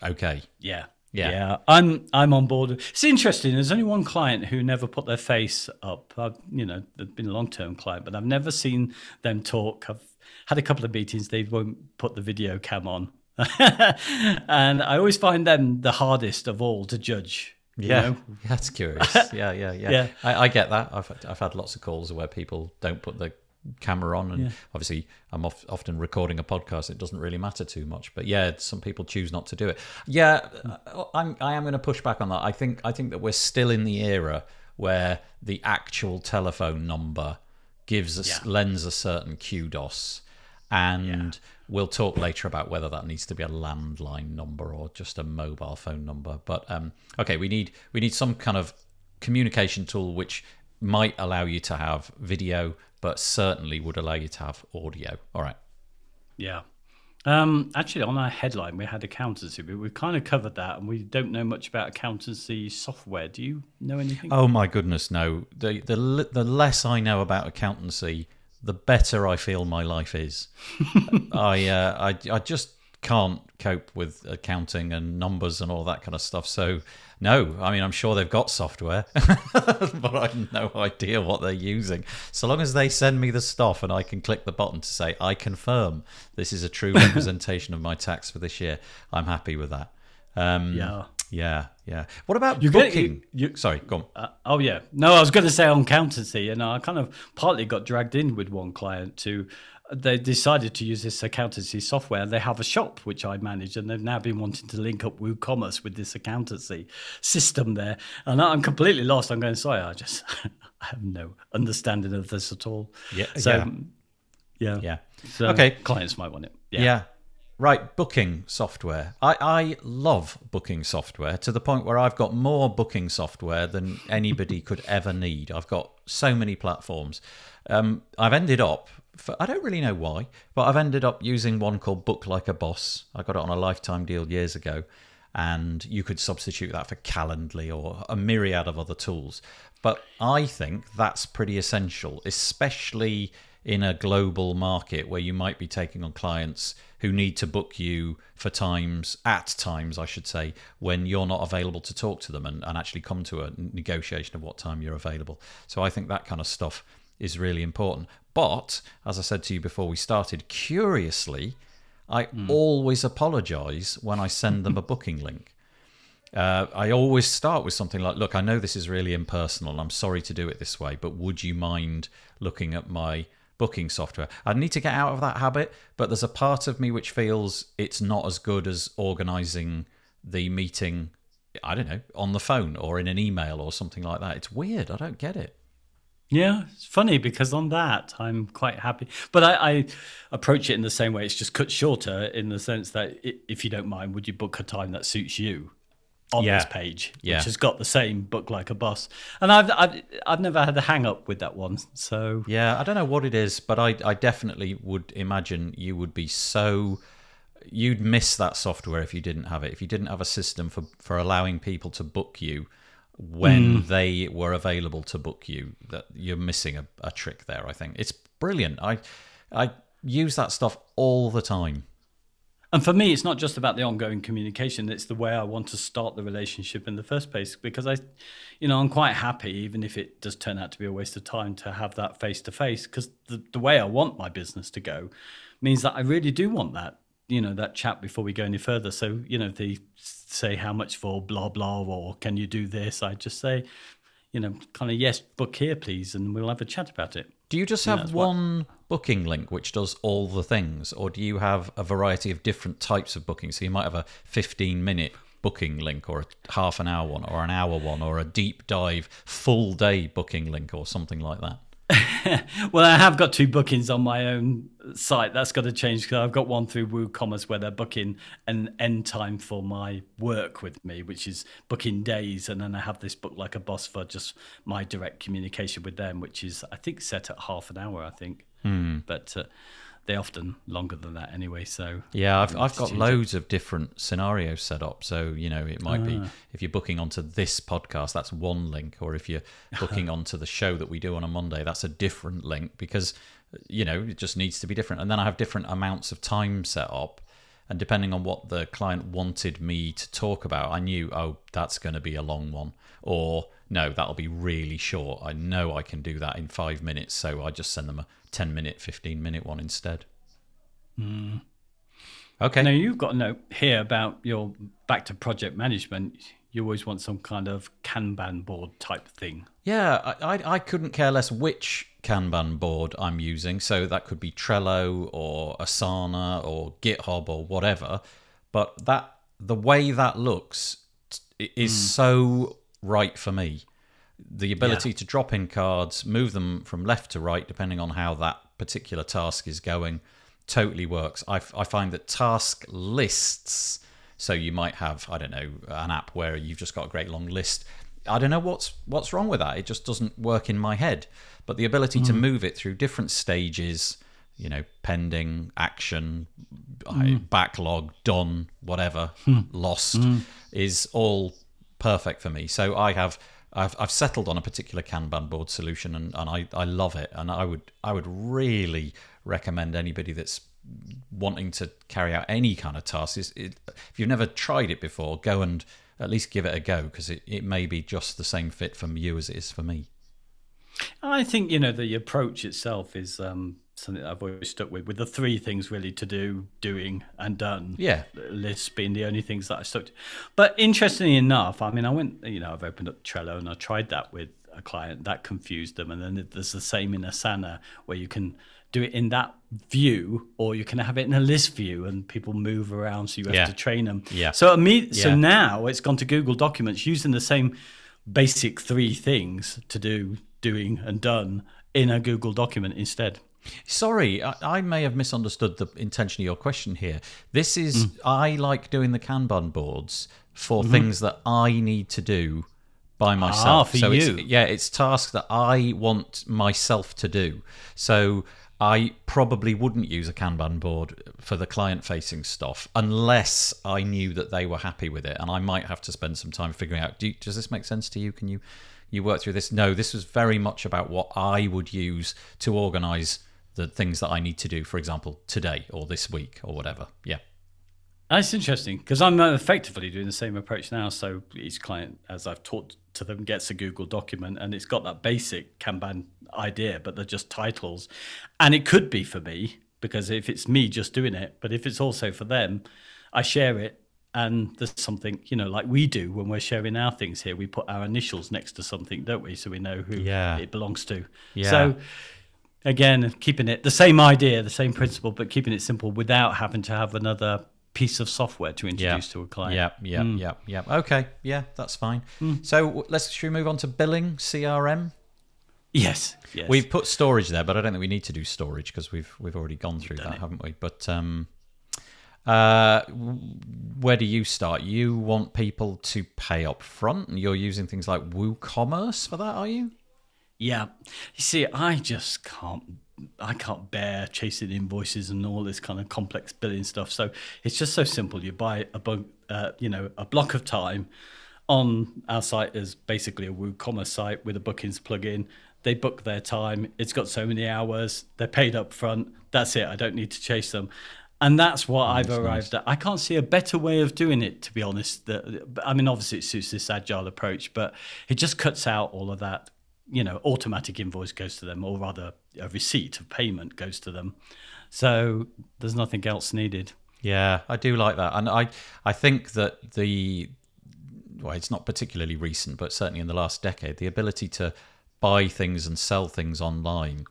okay. Yeah. Yeah. I'm I'm on board. It's interesting. There's only one client who never put their face up. I've, you know, they've been a long term client, but I've never seen them talk. I've had a couple of meetings. They won't put the video cam on, and I always find them the hardest of all to judge. you Yeah, know? that's curious. Yeah, yeah, yeah. Yeah. I, I get that. I've I've had lots of calls where people don't put the camera on, and obviously I'm oft, often recording a podcast. It doesn't really matter too much, but yeah, some people choose not to do it. Yeah, uh, I'm I am going to push back on that. I think I think that we're still in the era where the actual telephone number gives us Yeah. lends a certain kudos and we'll talk later about whether that needs to be a landline number or just a mobile phone number but um, okay we need we need some kind of communication tool which might allow you to have video but certainly would allow you to have audio all right Yeah. Um, actually, on our headline, we had accountancy, but we've kind of covered that, and we don't know much about accountancy software. Do you know anything? oh my goodness no the the, the less i know about accountancy the better i feel my life is I, uh, I I just can't cope with accounting and numbers and all that kind of stuff. So no, I mean I'm sure they've got software, but I've no idea what they're using. So long as they send me the stuff and I can click the button to say I confirm this is a true representation of my tax for this year, I'm happy with that. Um, Yeah. yeah, yeah. What about You get- booking? you- Sorry, go on. Uh, oh yeah, no, I was going to say on accountancy, and I kind of partly got dragged in with one client to. They decided to use this accountancy software. They have a shop which I manage, and they've now been wanting to link up WooCommerce with this accountancy system there. And I'm completely lost. I'm going, sorry, I just I have no understanding of this at all. Yeah, So, yeah. yeah, Yeah. So Okay. clients might want it. Yeah. Right, booking software. I, I love booking software to the point where I've got more booking software than anybody could ever need. I've got so many platforms. Um, I've ended up, for, I don't really know why, but I've ended up using one called Book Like a Boss. I got it on a lifetime deal years ago, and you could substitute that for Calendly or a myriad of other tools. But I think that's pretty essential, especially in a global market where you might be taking on clients who need to book you for times at times I should say when you're not available to talk to them and, and actually come to a negotiation of what time you're available. So I think that kind of stuff is really important. But as I said to you before we started, curiously, I Hmm. always apologize when I send them a booking link. Uh, I always start with something like, "Look, I know this is really impersonal, and I'm sorry to do it this way, but would you mind looking at my booking software?" I need to get out of that habit, but there's a part of me which feels it's not as good as organizing the meeting. I don't know on the phone or in an email or something like that. It's weird. I don't get it. Yeah, it's funny because on that I'm quite happy, but I, I approach it in the same way. It's just cut shorter in the sense that if you don't mind, would you book a time that suits you on Yeah. this page, Yeah. which has got the same book like a boss. And I've I've, I've never had a hang up with that one. So Yeah, I don't know what it is, but I, I definitely would imagine you would be so you'd miss that software if you didn't have it. If you didn't have a system for for allowing people to book you when hmm. they were available to book you, that you're missing a, a trick there. I think it's brilliant. I I use that stuff all the time. And for me, it's not just about the ongoing communication. It's the way I want to start the relationship in the first place. Because I, you know, I'm quite happy, even if it does turn out to be a waste of time, to have that face to face. Because the, the way I want my business to go means that I really do want that, you know, that chat before we go any further. So, you know, they say how much for blah, blah, or can you do this, I just say, you know, kind of, yes, book here, please. And we'll have a chat about it. Do you just have that's what- one booking link which does all the things, or do you have a variety of different types of booking? So you might have a 15 minute booking link, or a half an hour one, or an hour one, or a deep dive full day booking link, or something like that. Well, I have got two bookings on my own site. That's got to change because I've got one through WooCommerce where they're booking an end time for my work with me, which is booking days, and then I have this book like a boss for just my direct communication with them, which is I think set at half an hour. I think, but uh, they're often longer than that anyway. So Yeah, I've, I've got loads of different scenarios set up. So, you know, it might Ah. be if you're booking onto this podcast, that's one link. Or if you're booking onto the show that we do on a Monday, that's a different link because, you know, it just needs to be different. And then I have different amounts of time set up. And depending on what the client wanted me to talk about, I knew, oh, that's going to be a long one. Or no, that'll be really short. I know I can do that in five minutes. So I just send them a 10 minute, 15 minute one instead. Hmm. Okay. now you've got a note here about your back to project management. You always want some kind of Kanban board type thing. Yeah, I, I, I couldn't care less which Kanban board I'm using. So that could be Trello or Asana or GitHub or whatever. But that the way that looks is hmm. so right for me. The ability to drop in cards, move them from left to right, depending on how that particular task is going, totally works. I find that task lists, so you might have, I don't know, an app where you've just got a great long list. I don't know what's what's wrong with that. It just doesn't work in my head. But the ability to mm. move it through different stages, you know, pending, action, I- mm. backlog, done, whatever, hmm. lost, mm. is all perfect for me. So I have I've, I've settled on a particular Kanban board solution, and, and I, I love it. And I would I would really recommend anybody that's wanting to carry out any kind of task is it, if you've never tried it before, go and at least give it a go because it, it may be just the same fit for you as it is for me. I think you know the approach itself is um, something I've always stuck with, with the three things really to do, doing, and done. Yeah. lists being the only things that I stuck to. But interestingly enough, I mean, I went, you know, I've opened up Trello and I tried that with a client. That confused them, and then there's the same in Asana where you can do it in that view, or you can have it in a list view, and people move around, so you have Yeah. to train them. Yeah. So imme- so now it's gone to Google Documents using the same basic three things to do, doing, and done in a Google document instead. Sorry, I, I may have misunderstood the intention of your question here. This is I like doing the Kanban boards for things that I need to do by myself. Ah, for so you. It's, yeah, it's tasks that I want myself to do. So I probably wouldn't use a Kanban board for the client facing stuff unless I knew that they were happy with it. And I might have to spend some time figuring out do you, does this make sense to you? Can you you work through this? No, this was very much about what I would use to organize the things that I need to do, for example, today or this week or whatever. Yeah. That's interesting because I'm uh, effectively doing the same approach now. So each client, as I've talked to them, gets a Google document and it's got that basic Kanban idea, but they're just titles. And it could be for me because if it's me just doing it, but if it's also for them, I share it and there's something you know like we do when we're sharing our things here we put our initials next to something don't we so we know who Yeah. it belongs to Yeah. so again keeping it the same idea the same principle but keeping it simple without having to have another piece of software to Yeah. introduce to a client Yeah, yeah, yeah, yeah. Okay, yeah, that's fine. So let's should we move on to billing CRM? yes yes We've put storage there, but I don't think we need to do storage because we've we've already gone through that, it. haven't we? But um, uh, where do you start? You want people to pay up front, and you're using things like WooCommerce for that, are you? Yeah. You see, I just can't I can't bear chasing invoices and all this kind of complex billing stuff. So it's just so simple. You buy a bu- uh, you know, a block of time on our site is basically a WooCommerce site with a bookings plugin. They book their time. It's got so many hours. They're paid up front. That's it. I don't need to chase them. And that's what I've arrived at. I can't see a better way of doing it, to be honest. I mean, obviously, it suits this agile approach, but it just cuts out all of that you know, automatic invoice goes to them, or rather, a receipt of payment goes to them. So there's nothing else needed. Yeah, I do like that, and I I think that the well, it's not particularly recent, but certainly in the last decade, the ability to buy things and sell things online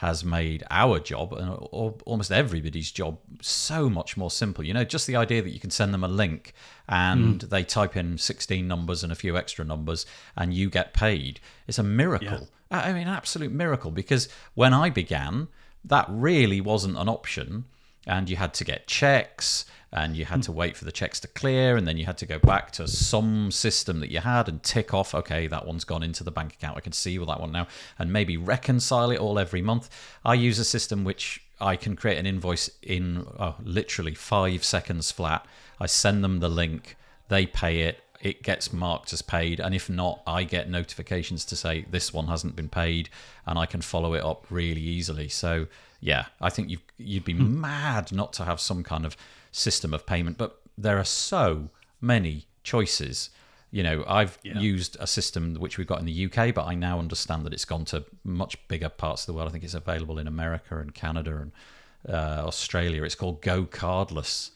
has made our job and or almost everybody's job so much more simple. You know, just the idea that you can send them a link and mm. they type in 16 numbers and a few extra numbers and you get paid. It's a miracle. I I mean, absolute miracle because when I began, that really wasn't an option and you had to get checks and you had hmm. to wait for the checks to clear and then you had to go back to some system that you had and tick off okay that one's gone into the bank account. I can see with that one now and maybe reconcile it all every month. I use a system which i can create an invoice in oh, literally five seconds flat. I send them the link they pay it it gets marked as paid and if not i get notifications to say this one hasn't been paid and i can follow it up really easily. So yeah i think you you'd be mad not to have some kind of system of payment but there are so many choices. You know i've Yeah. used a system which we've got in the uk but i now understand that it's gone to much bigger parts of the world. I think it's available in america and canada and uh, australia. It's called GoCardless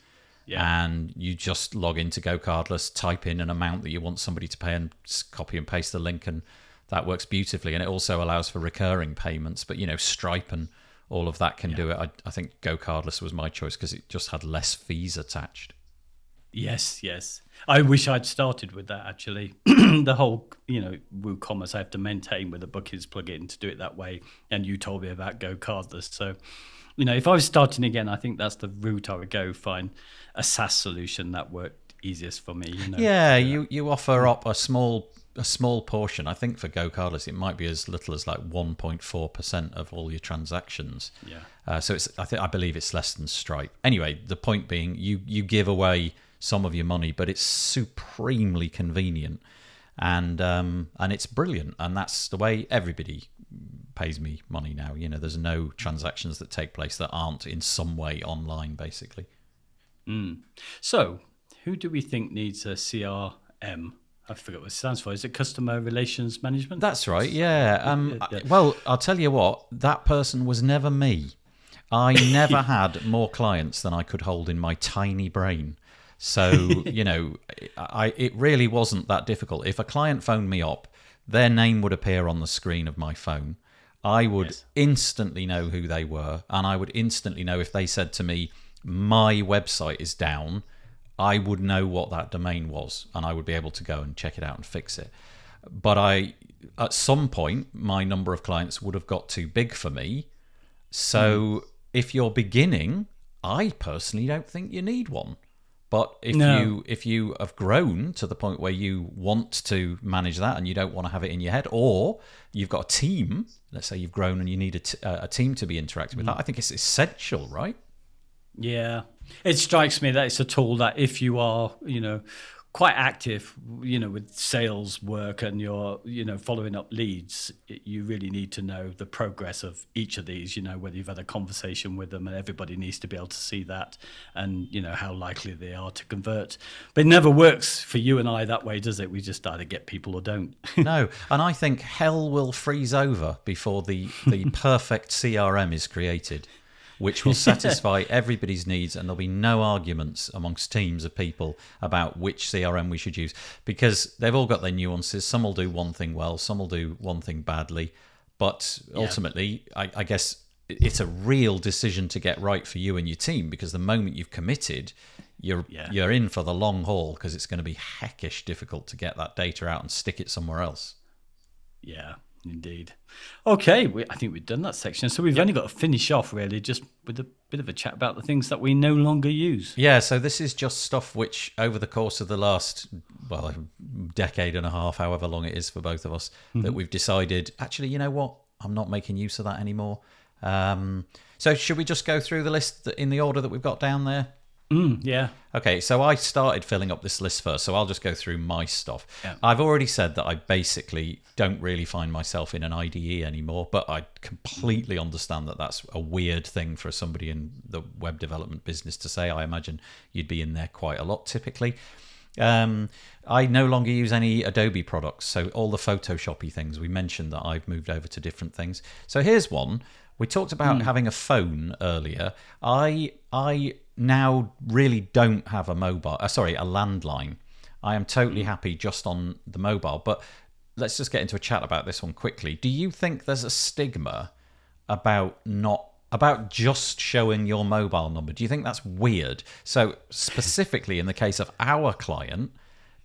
Yeah. and you just log into GoCardless, type in an amount that you want somebody to pay, and copy and paste the link, and that works beautifully. And it also allows for recurring payments. But you know, Stripe and all of that can do it. I, I think GoCardless was my choice because it just had less fees attached. Yes, yes. I wish I'd started with that actually. the whole, you know, WooCommerce I have to maintain with a bookings plugin to do it that way. And you told me about GoCardless. So, you know, if I was starting again, I think that's the route I would go find a SaaS solution that worked easiest for me. You know? Yeah, you you offer up a small a small portion. I think for Go GoCardless, it might be as little as like 1.4 percent of all your transactions. Yeah. Uh, so it's I think I believe it's less than Stripe. Anyway, the point being, you you give away some of your money, but it's supremely convenient, and um, and it's brilliant, and that's the way everybody pays me money now. You know, there's no transactions that take place that aren't in some way online, basically. So, who do we think needs a CRM? I forget what it stands for. Is it Customer Relations Management? That's right. Yeah. Um, Yeah. Well, I'll tell you what. That person was never me. I never had more clients than I could hold in my tiny brain. So you know, I it really wasn't that difficult. If a client phoned me up, their name would appear on the screen of my phone. I would Yes. instantly know who they were, and I would instantly know if they said to me, "My website is down." I would know what that domain was, and I would be able to go and check it out and fix it. But I, at some point, my number of clients would have got too big for me. So hmm. if you're beginning, I personally don't think you need one. But if No. you if you have grown to the point where you want to manage that and you don't want to have it in your head, or you've got a team, let's say you've grown and you need a, t- a team to be interacting with mm. that, I think it's essential, right? Yeah. It strikes me that it's a tool that if you are, you know, quite active, you know, with sales work and you're, you know, following up leads, you really need to know the progress of each of these, you know, whether you've had a conversation with them and everybody needs to be able to see that and, you know, how likely they are to convert. But it never works for you and I that way, does it? We just either get people or don't. no. And I think hell will freeze over before the, the perfect CRM is created which will satisfy everybody's needs, and there'll be no arguments amongst teams of people about which CRM we should use because they've all got their nuances. Some will do one thing well, some will do one thing badly, but ultimately, yeah. I, I guess it's a real decision to get right for you and your team because the moment you've committed, you're yeah. you're in for the long haul because it's going to be heckish difficult to get that data out and stick it somewhere else. Yeah, Indeed. Okay, we, I think we've done that section. So we've yep. only got to finish off really just with a bit of a chat about the things that we no longer use. Yeah, so this is just stuff which over the course of the last, well, decade and a half, however long it is for both of us, mm-hmm. that we've decided, actually, you know what? I'm not making use of that anymore. Um, so should we just go through the list in the order that we've got down there? Mm, yeah. Okay, so I started filling up this list first, so I'll just go through my stuff. Yeah. I've already said that I basically don't really find myself in an IDE anymore, but I completely understand that that's a weird thing for somebody in the web development business to say. I imagine you'd be in there quite a lot typically. Um, I no longer use any Adobe products, so all the Photoshoppy things we mentioned that I've moved over to different things. So here's one. We talked about mm. having a phone earlier. I I now really don't have a mobile, uh, sorry, a landline. I am totally happy just on the mobile. But let's just get into a chat about this one quickly. Do you think there's a stigma about not about just showing your mobile number? Do you think that's weird? So specifically in the case of our client,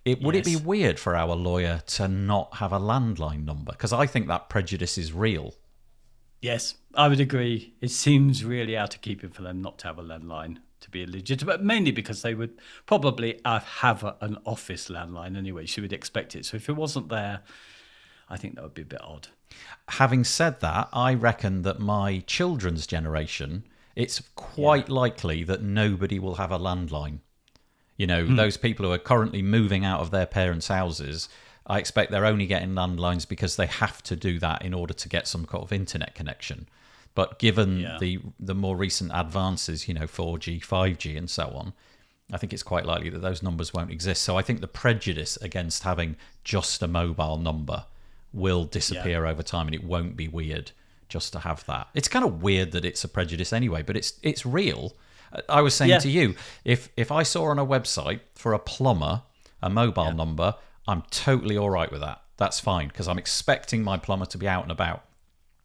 it would yes. it be weird for our lawyer to not have a landline number? Because I think that prejudice is real. Yes, I would agree. It seems really out of keeping for them not to have a landline to be legitimate, mainly because they would probably have a, an office landline anyway. She would expect it. So if it wasn't there, I think that would be a bit odd. Having said that, I reckon that my children's generation, it's quite yeah. likely that nobody will have a landline. You know, hmm. those people who are currently moving out of their parents' houses, I expect they're only getting landlines because they have to do that in order to get some kind of internet connection. But given yeah. the the more recent advances, you know, 4G, 5G, and so on, I think it's quite likely that those numbers won't exist. So I think the prejudice against having just a mobile number will disappear yeah. over time, and it won't be weird just to have that. It's kind of weird that it's a prejudice anyway, but it's it's real. Uh, I was saying yeah. to you, if if I saw on a website for a plumber a mobile number, I'm totally all right with that. That's fine because I'm expecting my plumber to be out and about.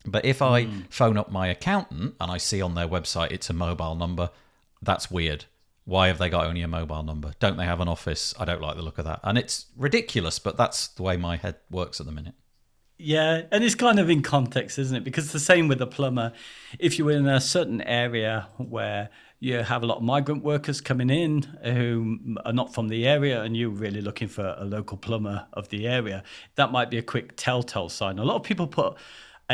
But if I mm. phone up my accountant and I see on their website it's a mobile number, that's weird. Why have they got only a mobile number? Don't they have an office? I don't like the look of that. And it's ridiculous, but that's the way my head works at the minute. Yeah, and it's kind of in context, isn't it? Because the same with the plumber. If you're in a certain area where you have a lot of migrant workers coming in who are not from the area and you're really looking for a local plumber of the area, that might be a quick telltale sign. A lot of people put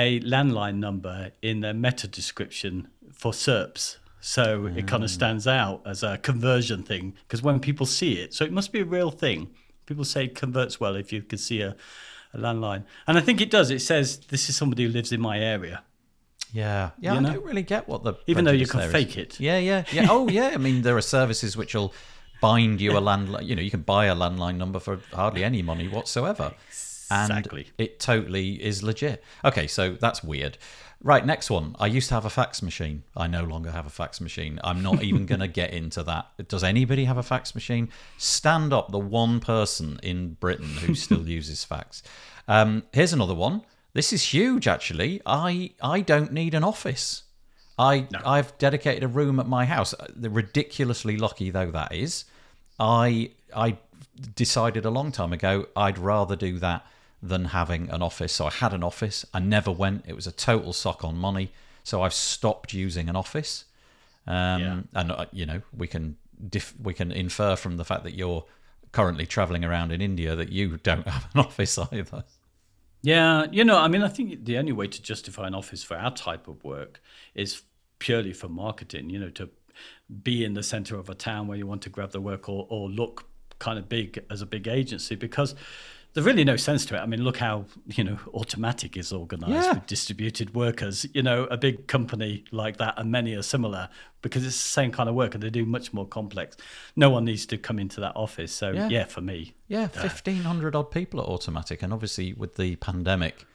a landline number in their meta description for SERPs. So mm. it kind of stands out as a conversion thing because when people see it, so it must be a real thing. People say it converts well if you can see a, a landline. And I think it does. It says, this is somebody who lives in my area. Yeah, yeah. You know? I don't really get what the even though you can fake it. Yeah, yeah, yeah. Oh, yeah. I mean, there are services which will bind you a landline. You know, you can buy a landline number for hardly any money whatsoever. Exactly. It totally is legit. Okay, so that's weird. Right, next one. I used to have a fax machine. I no longer have a fax machine. I'm not even going to get into that. Does anybody have a fax machine? Stand up the one person in Britain who still uses fax. Um, here's another one. This is huge, actually. I I don't need an office. I no. I've dedicated a room at my house. The ridiculously lucky though that is, I I decided a long time ago I'd rather do that than having an office. So I had an office. I never went. It was a total sock on money. So I've stopped using an office. Um, yeah. And uh, you know we can dif- we can infer from the fact that you're currently traveling around in India that you don't have an office either. Yeah, you know, I mean, I think the only way to justify an office for our type of work is purely for marketing. You know, to be in the center of a town where you want to grab the work or, or look kind of big as a big agency because there's really no sense to it. I mean, look how you know Automattic is organised Yeah. with distributed workers. You know, a big company like that, and many are similar because it's the same kind of work, and they do much more complex. No one needs to come into that office. So Yeah. yeah, for me, Yeah, fifteen hundred odd people at Automattic, and obviously with the pandemic,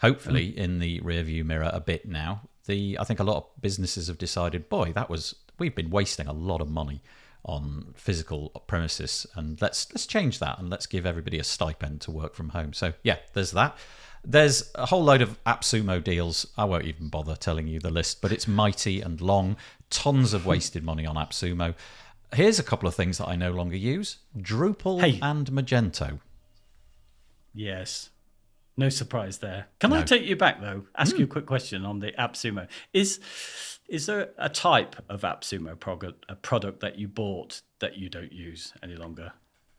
hopefully mm. in the rearview mirror a bit now. The I think a lot of businesses have decided, boy, that was we've been wasting a lot of money on physical premises, and let's let's change that and let's give everybody a stipend to work from home. So yeah, there's that. There's a whole load of AppSumo deals. I won't even bother telling you the list, but it's mighty and long. Tons of wasted money on AppSumo. Here's a couple of things that I no longer use: Drupal Hey. and Magento. yes, no surprise there. Can I take you back though? Ask you a quick question on the AppSumo. Is is there a type of AppSumo product, a product that you bought that you don't use any longer?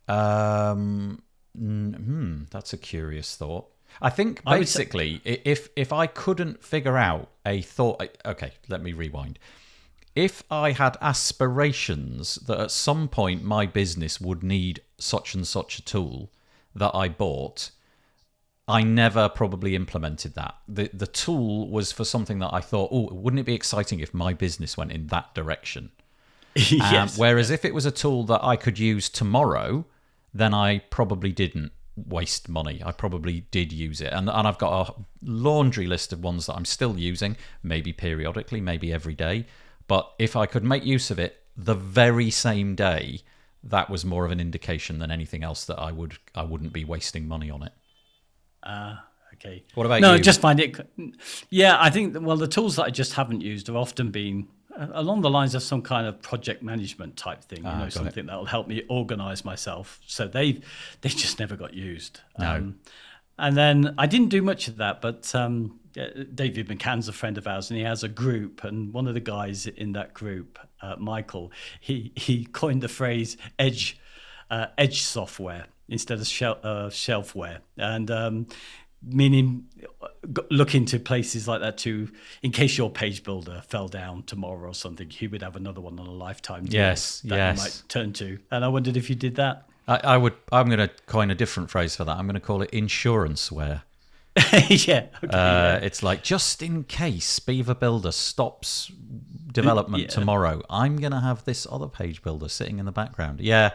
Um, mm, hmm, that's a curious thought. I think I say- basically, if if I couldn't figure out a thought, okay, let me rewind. If I had aspirations that at some point my business would need such and such a tool that I bought, I never probably implemented that. The the tool was for something that I thought, oh, wouldn't it be exciting if my business went in that direction? Um, yes. whereas if it was a tool that I could use tomorrow, then I probably didn't waste money. I probably did use it. And, and I've got a laundry list of ones that I'm still using, maybe periodically, maybe every day. But if I could make use of it the very same day, that was more of an indication than anything else that I would I wouldn't be wasting money on it. Ah, okay. What about no, you? I just find it. Yeah, I think well, the tools that I just haven't used have often been uh, along the lines of some kind of project management type thing. You Ah, know, something that will help me organize myself. So they they just never got used. Um, and then I didn't do much of that, but um, uh, David McCann's a friend of ours, and he has a group. And one of the guys in that group, uh, Michael, he he coined the phrase "edge uh, edge software" instead of shel- uh, shelfware, and um, meaning look into places like that too. In case your page builder fell down tomorrow or something, he would have another one on a lifetime Yes, that yes. you might turn to. And I wondered if you did that. I, I would I'm going to coin a different phrase for that. I'm going to call it insuranceware. yeah. Okay, Uh, It's like just in case Beaver Builder stops development Yeah. tomorrow, I'm going to have this other page builder sitting in the background. Yeah.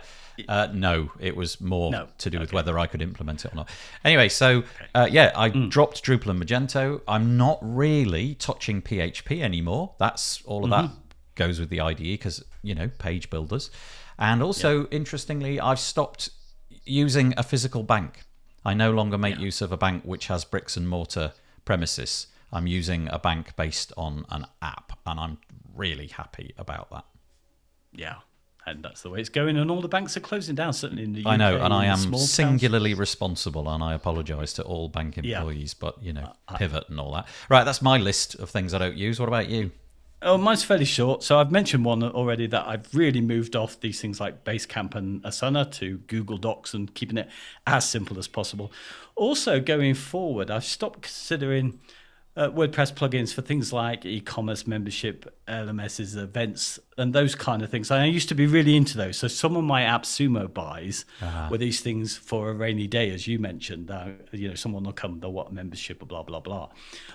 Uh, no, it was more No. to do with whether I could implement it or not. Anyway, so uh, yeah, I dropped Drupal and Magento. I'm not really touching PHP anymore. That's all of that goes with the IDE because, you know, page builders. And also, interestingly, I've stopped using a physical bank. I no longer make use of a bank which has bricks and mortar premises. I'm using a bank based on an app, and I'm really happy about that. Yeah. And that's the way it's going. And all the banks are closing down, certainly in the UK. I know, and I am small towns. singularly responsible, and I apologise to all bank Yeah. employees, but you know, pivot and all that. Right, that's my list of things I don't use. What about you? Oh, mine's fairly short. So I've mentioned one already that I've really moved off these things like Basecamp and Asana to Google Docs and keeping it as simple as possible. Also, going forward, I've stopped considering uh, WordPress plugins for things like e-commerce membership, LMSs, events, and those kind of things. I used to be really into those. So some of my AppSumo buys were these things for a rainy day, as you mentioned. Uh, you know, someone will come, they'll want membership, or blah blah blah.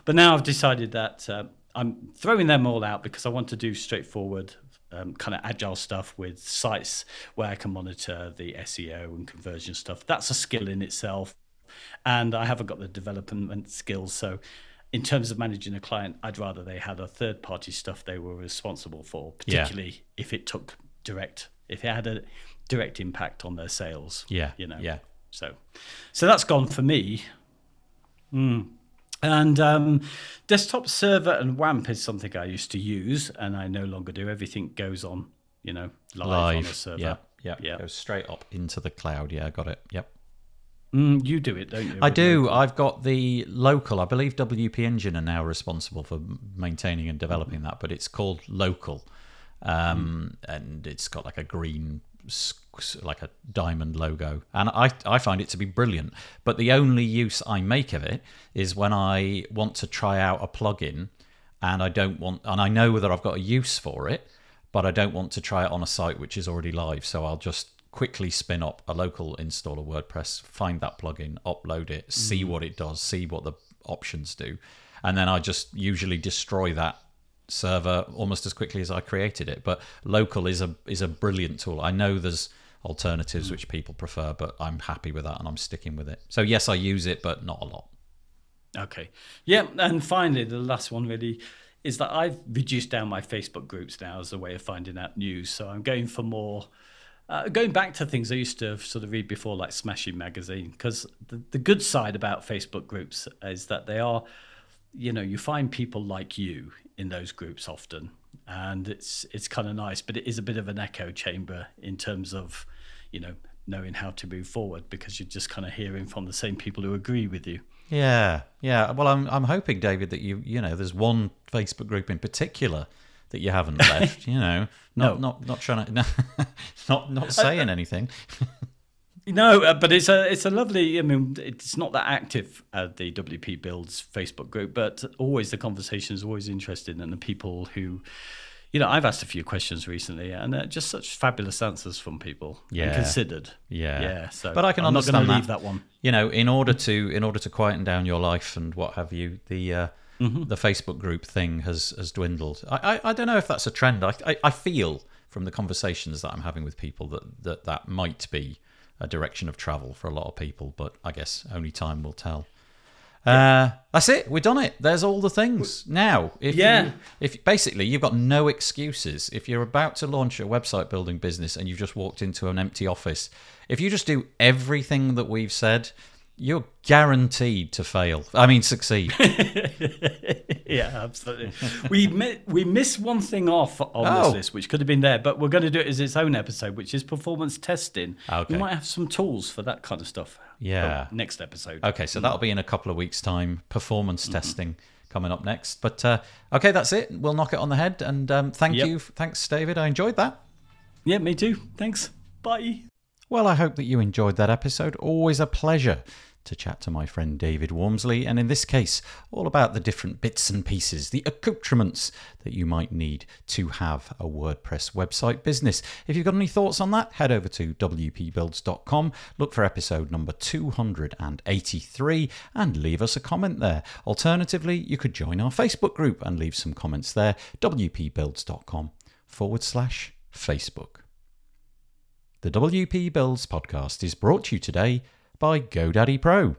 But now I've decided that uh, I'm throwing them all out because I want to do straightforward. Um, kind of agile stuff with sites where I can monitor the SEO and conversion stuff. That's a skill in itself and I haven't got the development skills. So, in terms of managing a client, I'd rather they had a third party stuff they were responsible for, Yeah. particularly if it took direct, if it had a direct impact on their sales. Yeah, you know. yeah. So, so that's gone for me. Mm. And um, DesktopServer and WAMP is something I used to use, and I no longer do. Everything goes on, you know, live, on a server. Yeah, yeah, Yeah. Goes straight up into the cloud. Yeah, got it. Yep. Mm, you do it, don't you? I do. local? I've got the local. I believe WP Engine are now responsible for maintaining and developing that, but it's called local, um, and it's got like a green, like a diamond logo, and I I find it to be brilliant. But the only use I make of it is when I want to try out a plugin, and I don't want, and I know that I've got a use for it, but I don't want to try it on a site which is already live, so I'll just quickly spin up a local installer WordPress, find that plugin, upload it, see mm. what it does, see what the options do, and then I just usually destroy that server almost as quickly as I created it. But local is a is a brilliant tool. I know there's alternatives mm. which people prefer, but I'm happy with that and I'm sticking with it. So yes, I use it, but not a lot. Okay. Yeah, and finally, the last one really is that I've reduced down my Facebook groups now as a way of finding out news. So I'm going for more. Uh, going back to things I used to sort of read before, like Smashing Magazine, because the, the good side about Facebook groups is that they are, you know, you find people like you in those groups often, and it's it's kind of nice, but it is a bit of an echo chamber in terms of, you know, knowing how to move forward because you're just kind of hearing from the same people who agree with you. Yeah, yeah. Well, I'm I'm hoping, David, that you you know there's one Facebook group in particular that you haven't left. you know, not No. not not trying to not not saying anything. No, uh, but it's a it's a lovely. I mean, it's not that active at the WP Builds Facebook group, but always the conversation is always interesting, and the people who, you know, I've asked a few questions recently, and uh, just such fabulous answers from people. and Yeah. considered. Yeah. yeah. So, But I can I'm not understand going to that. leave that one. you know, in order to in order to quieten down your life and what have you, the uh, the Facebook group thing has has dwindled. I, I I don't know if that's a trend. I, I I feel from the conversations that I'm having with people that that that might be a direction of travel for a lot of people, but I guess only time will tell. Uh, that's it. We've done it. There's all the things now. If Yeah. you, if basically you've got no excuses. If you're about to launch a website building business and you've just walked into an empty office, if you just do everything that we've said, you're guaranteed to fail. I mean, succeed. yeah, absolutely. we mi- we missed one thing off on Oh. this list, which could have been there, but we're going to do it as its own episode, which is performance testing. Okay. We might have some tools for that kind of stuff. Yeah. Oh, next episode. Okay, so that'll be in a couple of weeks' time. Performance testing coming up next. But uh, okay, that's it. We'll knock it on the head. And um, thank Yep. you, thanks, David. I enjoyed that. Yeah, me too. Thanks. Bye. Well, I hope that you enjoyed that episode. Always a pleasure to chat to my friend David Waumsley, and in this case, all about the different bits and pieces, the accoutrements that you might need to have a WordPress website business. If you've got any thoughts on that, head over to wpbuilds.com, look for episode number 283, and leave us a comment there. Alternatively, you could join our Facebook group and leave some comments there, wpbuilds.com forward slash Facebook. The WP Builds podcast is brought to you today by GoDaddy Pro.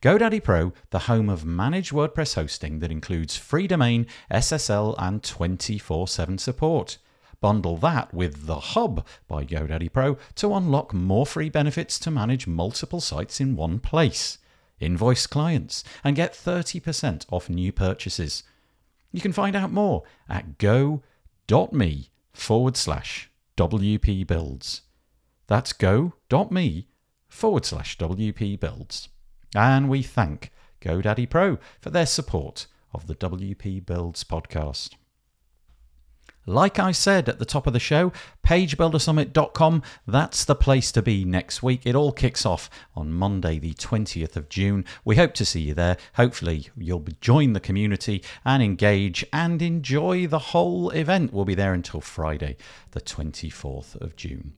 GoDaddy Pro, the home of managed WordPress hosting that includes free domain, SSL, and 24 7 support. Bundle that with The Hub by GoDaddy Pro to unlock more free benefits to manage multiple sites in one place. Invoice clients and get 30% off new purchases. You can find out more at go.me forward slash WP Builds. That's go.me forward slash WP Builds. And we thank GoDaddy Pro for their support of the WP Builds podcast. Like I said at the top of the show, pagebuildersummit.com, that's the place to be next week. It all kicks off on Monday, the 20th of June. We hope to see you there. Hopefully, you'll join the community and engage and enjoy the whole event. We'll be there until Friday, the 24th of June.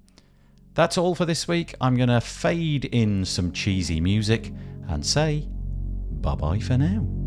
That's all for this week. I'm going to fade in some cheesy music and say bye bye for now.